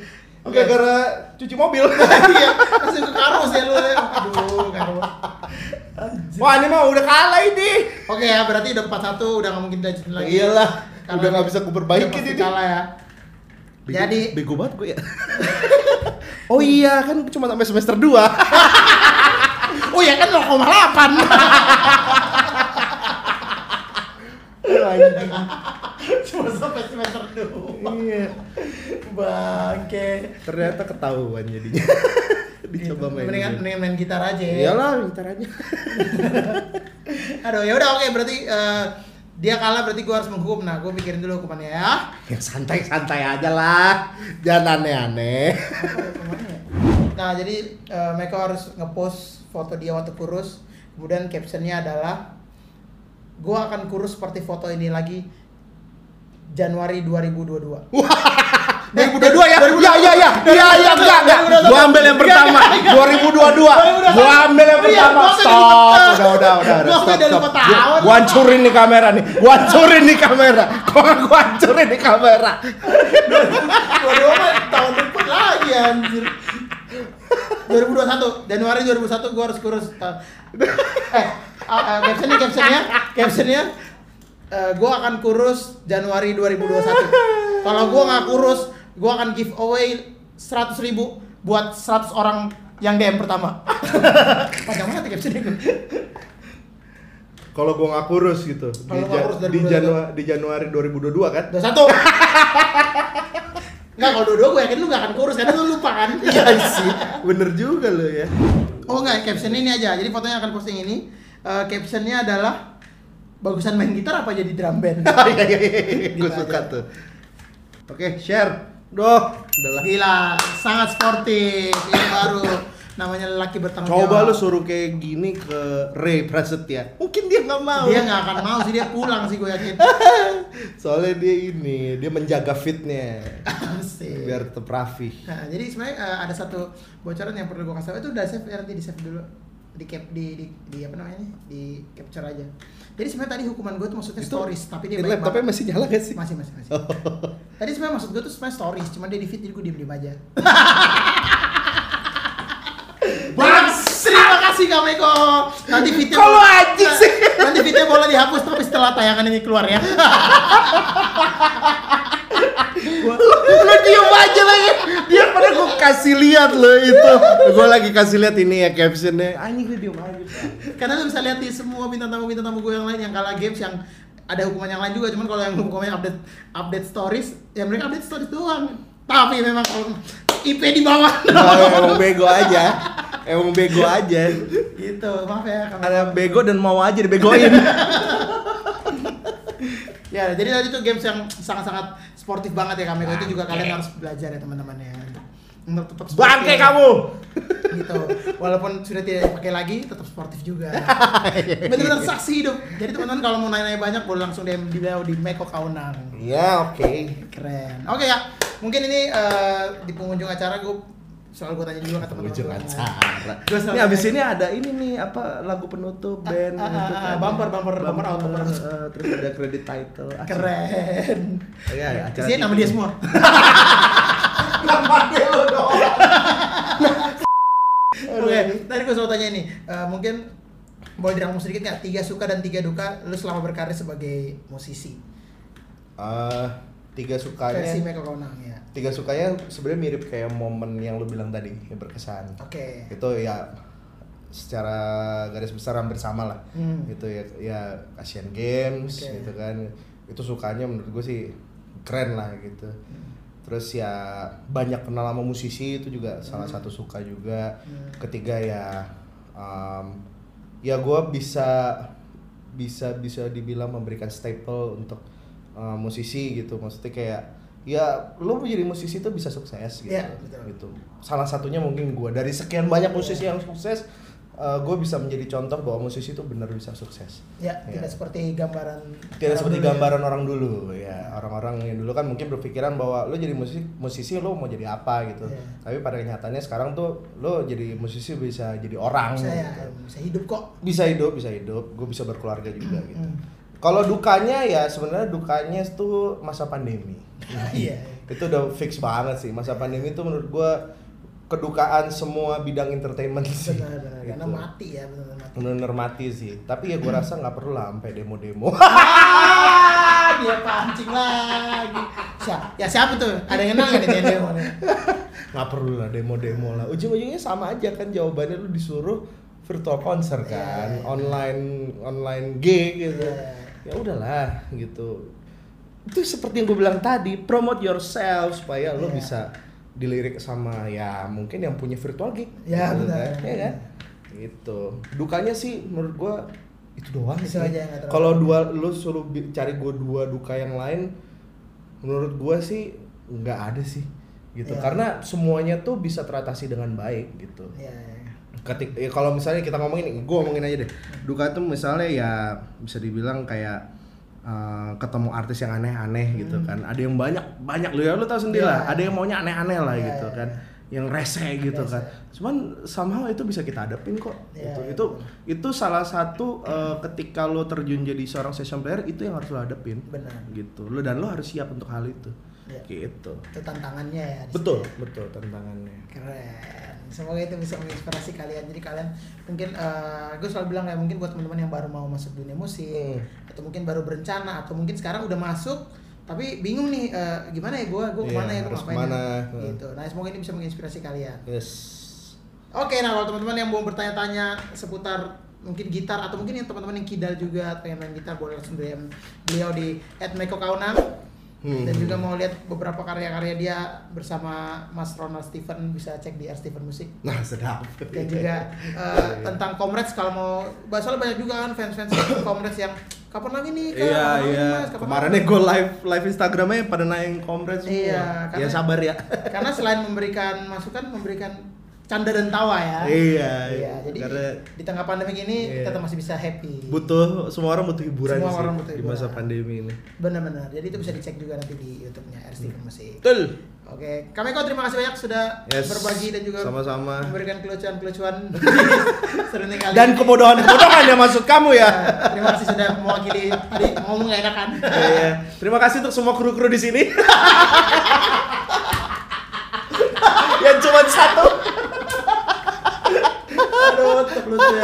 Oke, Oke. gara cuci mobil. [laughs] Iya, langsung ke karus ya lu. ya. Aduh, karus. Wah, ini mah udah kalah ini. Oke ya, berarti udah 4-1, udah nggak mungkin dilanjutin lagi. Iyalah, udah nggak bisa pasti ini. kalah ya. Bego, Jadi bego banget gue ya. [laughs] oh iya, kan cuma sampai semester 2. [laughs] Oh ya kan 0,8. [laughs] Cuma sampai semester 2. iya. Bangke. Ternyata ketahuan jadinya. Dicoba main. Mendingan, mendingan main gitar aja ya. Iyalah, gitaranya. Aduh, ya udah oke berarti eh, dia kalah berarti gua harus menghukum. Nah, gua pikirin dulu hukumannya ya. Ya santai-santai aja lah. Jangan aneh-aneh. [laughs] Nah, jadi eh, mereka harus ngepost foto dia waktu kurus. Kemudian captionnya adalah gua akan kurus seperti foto ini lagi Januari 2022. 2022 ya? Ya ya ya. Ya ya enggak enggak. Gua ambil yang pertama. 2022. Gua ambil yang Iya, pertama. Stop. Udah udah udah Stop stop. Gua, hancurin nih kamera nih. Gua hancurin nih kamera. Gua gua hancurin nih kamera. Tahun depan lagi anjir. 2021 Januari 2001 gua harus kurus. Eh, ah, ah, captionnya captionnya captionnya eh, gua akan kurus Januari 2021. Kalau gua nggak kurus, gua akan give away 100 ribu buat 100 orang yang DM pertama. [laughs] Panjang banget ya captionnya gua. Kalau gua nggak kurus gitu. Kalau Di, kurus di 2022. Januari di Januari 2022 kan? 21. Enggak, [laughs] kalau dua-dua gue yakin lu gak akan kurus karena lu lupa kan? [laughs] Iya sih. Bener juga lo ya. Oh enggak, captionnya ini aja. Jadi fotonya akan posting ini. Eh, captionnya adalah bagusan main gitar apa jadi drum band? Iya iya iya. Gue Gitu suka aja. tuh. Oke, share. Doh, udah lah. Gila, sangat sportif. Yang baru namanya lelaki bertanggung Coba jawab. lu suruh kayak gini ke Ray Prasetya. Mungkin dia nggak mau. Dia nggak akan mau sih dia pulang sih gue yakin. [laughs] Soalnya dia ini, dia menjaga fitnya biar tetap rapi. Nah, jadi sebenarnya eh, ada satu bocoran yang perlu gue kasih tahu itu udah save ya nanti di save dulu di cap di, di, di apa namanya nih di capture aja. Jadi sebenarnya tadi hukuman gue tuh maksudnya Itu stories tapi dia baik laptopnya banget. masih nyala gak sih? masih masih masih. Tadi sebenarnya maksud gue tuh sebenarnya stories, cuman dia di feed jadi gue diem diem aja. [laughs] Bas! Terima kasih Kak Meko. Nanti fitnya Kalau anjing sih. Nanti fitnya boleh dihapus tapi setelah tayangan ini keluar ya. [laughs] lu diem aja lagi. Dia pada gue kasih lihat lo itu. Gue lagi kasih lihat ini ya captionnya. Anjing lu diem aja. Bang." Karena lu bisa lihat di semua bintang tamu bintang tamu gue yang lain yang kalah games yang ada hukuman yang lain juga. Cuman kalau yang hukumannya update update stories ya mereka update stories doang. Tapi memang kalau IP di bawah. Nah, emang bego aja. Emang bego aja. Gitu maaf ya ada bego dan mau aja dibegoin. [laughs] Ya jadi tadi tuh games yang sangat-sangat sportif banget ya kami itu juga Bangke. kalian harus belajar ya teman-teman ya. Untuk tetap sportif. bangke kamu! [laughs] Gitu. Walaupun sudah tidak dipakai lagi tetap sportif juga. [laughs] Benar-benar saksi hidup. Jadi teman-teman kalau mau nanya-nanya banyak boleh langsung DM di beliau di Meko Kaunang ya oke. Keren. Oke ya. Mungkin ini eh, di pengunjung acara gue soal gue tanya juga ke teman-teman ujung acara ini abis ini ada ini nih apa lagu penutup band ah, ah, gitu ah, kan. bumper, bumper, bumper out, bumper eh, terus ada credit title keren. Ya, ya, acara nama dia semua. [laughs] Nama dia lo dong [laughs] Oke, tadi gue selalu tanya ini, eh, mungkin boleh dirangkum sedikit nggak? Tiga suka dan tiga duka lu selama berkarir sebagai musisi. Eh, tiga versi sukanya Kaunang ya. Tiga sukanya sebenarnya mirip kayak momen yang lu bilang tadi yang berkesan Oke. itu ya secara garis besar hampir sama lah Hmm. gitu ya ya Asian Games Oke. gitu kan itu sukanya menurut gue sih keren lah gitu Hmm. terus ya banyak kenal sama musisi itu juga salah satu suka juga Hmm. ketiga ya um, ya gue bisa bisa bisa dibilang memberikan staple untuk uh, musisi gitu maksudnya kayak ya lo mau jadi musisi itu bisa sukses gitu Iya, betul. gitu salah satunya mungkin gue dari sekian banyak musisi yang sukses gue bisa menjadi contoh bahwa musisi itu benar bisa sukses Ya, Iya. tidak seperti gambaran tidak orang seperti dulu ya. gambaran orang dulu ya orang-orang yang dulu kan mungkin berpikiran bahwa lo jadi musisi musisi lo mau jadi apa gitu Iya. tapi pada kenyataannya sekarang tuh lo jadi musisi bisa jadi orang Bisa ya, gitu. bisa hidup kok. bisa hidup bisa hidup gue bisa berkeluarga juga gitu. Kalau dukanya ya sebenarnya dukanya tuh masa pandemi [laughs] Iya. itu udah fix banget sih masa pandemi itu menurut gue kedukaan semua bidang entertainment sih Benar, benar. Karena Gitu. mati ya, benar mati. bener-bener mati sih tapi ya gue rasa nggak perlu lah sampai demo-demo [laughs] dia pancing lagi. Siapa? Ya siapa tuh? Ada yang kenal nggak nih dia demo nih? nggak perlu lah demo-demo lah ujung-ujungnya sama aja kan jawabannya lu disuruh virtual konser kan Iya. online online gig gitu Iya. Ya udahlah gitu itu seperti yang gue bilang tadi promote yourself supaya lu Iya. bisa dilirik sama ya mungkin yang punya virtual gig Ya, gitu benar. kan, ya kan gitu dukanya sih menurut gua itu doang Itu sih terlalu- kalau dua lu suruh cari gua dua duka yang lain menurut gua sih nggak ada sih gitu Ya. karena semuanya tuh bisa teratasi dengan baik gitu Iya. iya. Ketik ya kalau misalnya kita ngomongin gue ngomongin aja deh duka tuh misalnya ya bisa dibilang kayak uh, ketemu artis yang aneh-aneh gitu kan ada yang banyak banyak lu ya lu tau sendiri Hmm. Iya. lah ada yang maunya aneh-aneh lah Iya, gitu iya, kan yang rese gitu Rese. kan cuman somehow itu bisa kita hadapin kok Iya, gitu. iya, itu itu salah satu uh, ketika lo terjun jadi seorang session player itu yang harus lo hadapin Benar. gitu lo dan lo harus siap untuk hal itu Iya. gitu Itu tantangannya ya. betul situ. betul tantangannya Keren. Semoga itu bisa menginspirasi kalian. Jadi kalian mungkin eh, gue selalu bilang ya mungkin buat teman-teman yang baru mau masuk dunia musik Hmm. atau mungkin baru berencana atau mungkin sekarang udah masuk tapi bingung nih eh, gimana ya gue gue Iya, ke mana ya gue ngapain ya? ke mana. gitu. Nah semoga ini bisa menginspirasi kalian. yes Oke, nah kalau teman-teman yang mau bertanya-tanya seputar mungkin gitar atau mungkin yang teman-teman yang kidal juga pengen main gitar boleh langsung DM beliau di @meko_kaunam Hmm. dan juga mau lihat beberapa karya-karya dia bersama Mas Ronald Steven bisa cek di R Steven Musik nah sedap dan juga eh, tentang Comrades kalau mau soalnya banyak juga kan fans-fans [coughs] Comrades yang kapan lagi nih Kak? Iya iya. Kemarinnya lagi?" gue live live Instagramnya pada naik komplain semua. Iya, Ya karena- sabar ya. karena selain memberikan masukan memberikan canda dan tawa ya. Iya, Iya, jadi karena- di tengah pandemi ini Iya. kita masih bisa happy. butuh semua orang butuh hiburan Semua sih orang butuh di masa hiburan. pandemi ini. Benar-benar. Jadi itu bisa dicek juga nanti di YouTube-nya R. Steven Musik. Betul. Oke, kami kok terima kasih banyak sudah Yes. berbagi dan juga Sama-sama. memberikan kelucuan-kelucuan [laughs] kali. Dan kebodohan-kebodohan yang masuk kamu ya. Ya, terima kasih sudah mewakili tadi ngomong gak enakan. Iya. Terima kasih untuk semua kru-kru di sini. [laughs] yang cuma satu. Aduh, tetap lucu ya.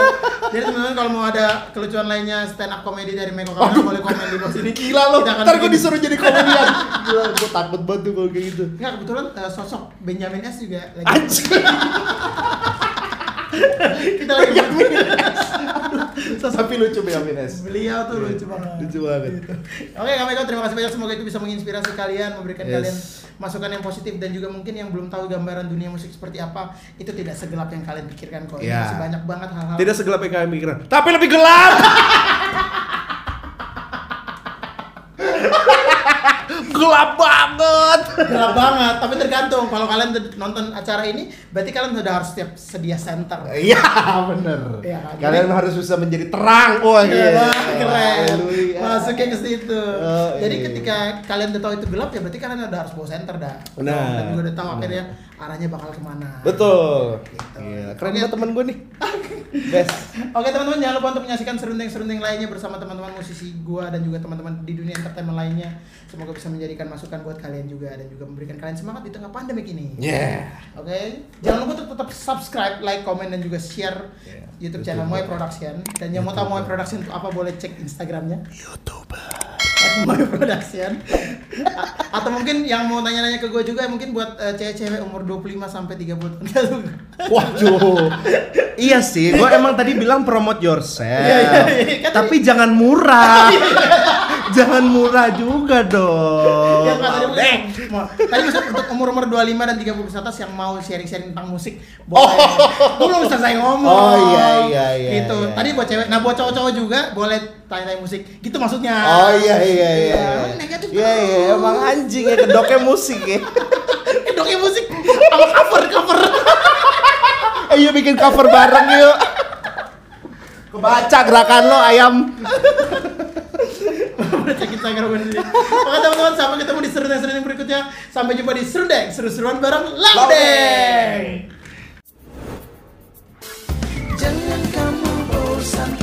Jadi teman-teman kalau mau ada kelucuan lainnya stand up comedy dari Meko Kawan boleh komen di bawah sini. Gila lo. Ntar gue bikin- disuruh jadi komedian. [laughs] Gila, gue takut banget tuh kalau kayak gitu. Enggak, kebetulan eh, sosok Benjamin S juga lagi. Anjing. [laughs] Kita lagi Benjamin Tapi lucu Benjamin S. Beliau tuh lucu banget. Lucu banget. Gitu. Oke, kami Ko, terima kasih banyak semoga itu bisa menginspirasi kalian, memberikan Yes. kalian masukan yang positif dan juga mungkin yang belum tahu gambaran dunia musik seperti apa, itu tidak segelap yang kalian pikirkan kok. Iya. Masih banyak banget hal-hal. Tidak segelap yang kalian pikiran, tapi lebih gelap. [laughs] gelap banget. gelap banget, tapi tergantung kalau kalian nonton acara ini, berarti kalian sudah harus siap sedia center. Iya, bener. Iya kan? Kalian Jadi- harus bisa menjadi terang. Wah, Iya, iya. keren. Haleluya. Masuknya ke situ. Oh, Jadi iya. ketika kalian udah tahu itu gelap ya berarti kalian udah harus bawa center dah. Benar. Dan juga udah tahu akhirnya arahnya bakal ke mana. Betul. Gitu. Gila, keren banget temen gue nih. [laughs] Best. Oke teman-teman jangan lupa untuk menyaksikan serunding-serunding lainnya bersama teman-teman musisi gua dan juga teman-teman di dunia entertainment lainnya. Semoga bisa menjadikan masukan buat kalian juga dan juga memberikan kalian semangat di tengah pandemik ini. Yeah. Oke, jangan lupa untuk tetap subscribe, like, comment dan juga share Yeah. YouTube Betul channel Moe. Production. Dan yang mau tahu Moe. Production itu apa boleh cek Instagramnya YouTuber. [laughs] Moe Production. A- Atau mungkin yang mau tanya-nanya ke gue juga mungkin buat eh, cewek-cewek umur 25 sampai 30 tahun. [laughs] Waduh. iya sih, gue emang tadi bilang promote yourself. Iya, iya, iya. Kan Tapi jangan murah. [laughs] jangan murah juga dong. dia Deng. mungkin mau- tadi maksud untuk umur-umur 25 dan 30 ke atas yang mau sharing-sharing tentang musik boleh. Gue belum selesai ngomong. Oh, iya, iya, iya, Gitu. iya. Tadi buat cewek, nah buat cowok-cowok juga boleh tanya-tanya musik. Gitu maksudnya. Oh iya iya iya. Iya, negatif Iya iya emang anjing ya kedoknya musik ya. [laughs] Kedoknya musik sama cover cover. [laughs] Ayo bikin cover bareng yuk. [laughs] Kebaca gerakan lo ayam sakit sakar sendiri. Oke teman-teman, sampai ketemu di serundeng-serundeng berikutnya. Sampai jumpa di serundeng, seru-seruan bareng Laudeng. Jangan kamu bosan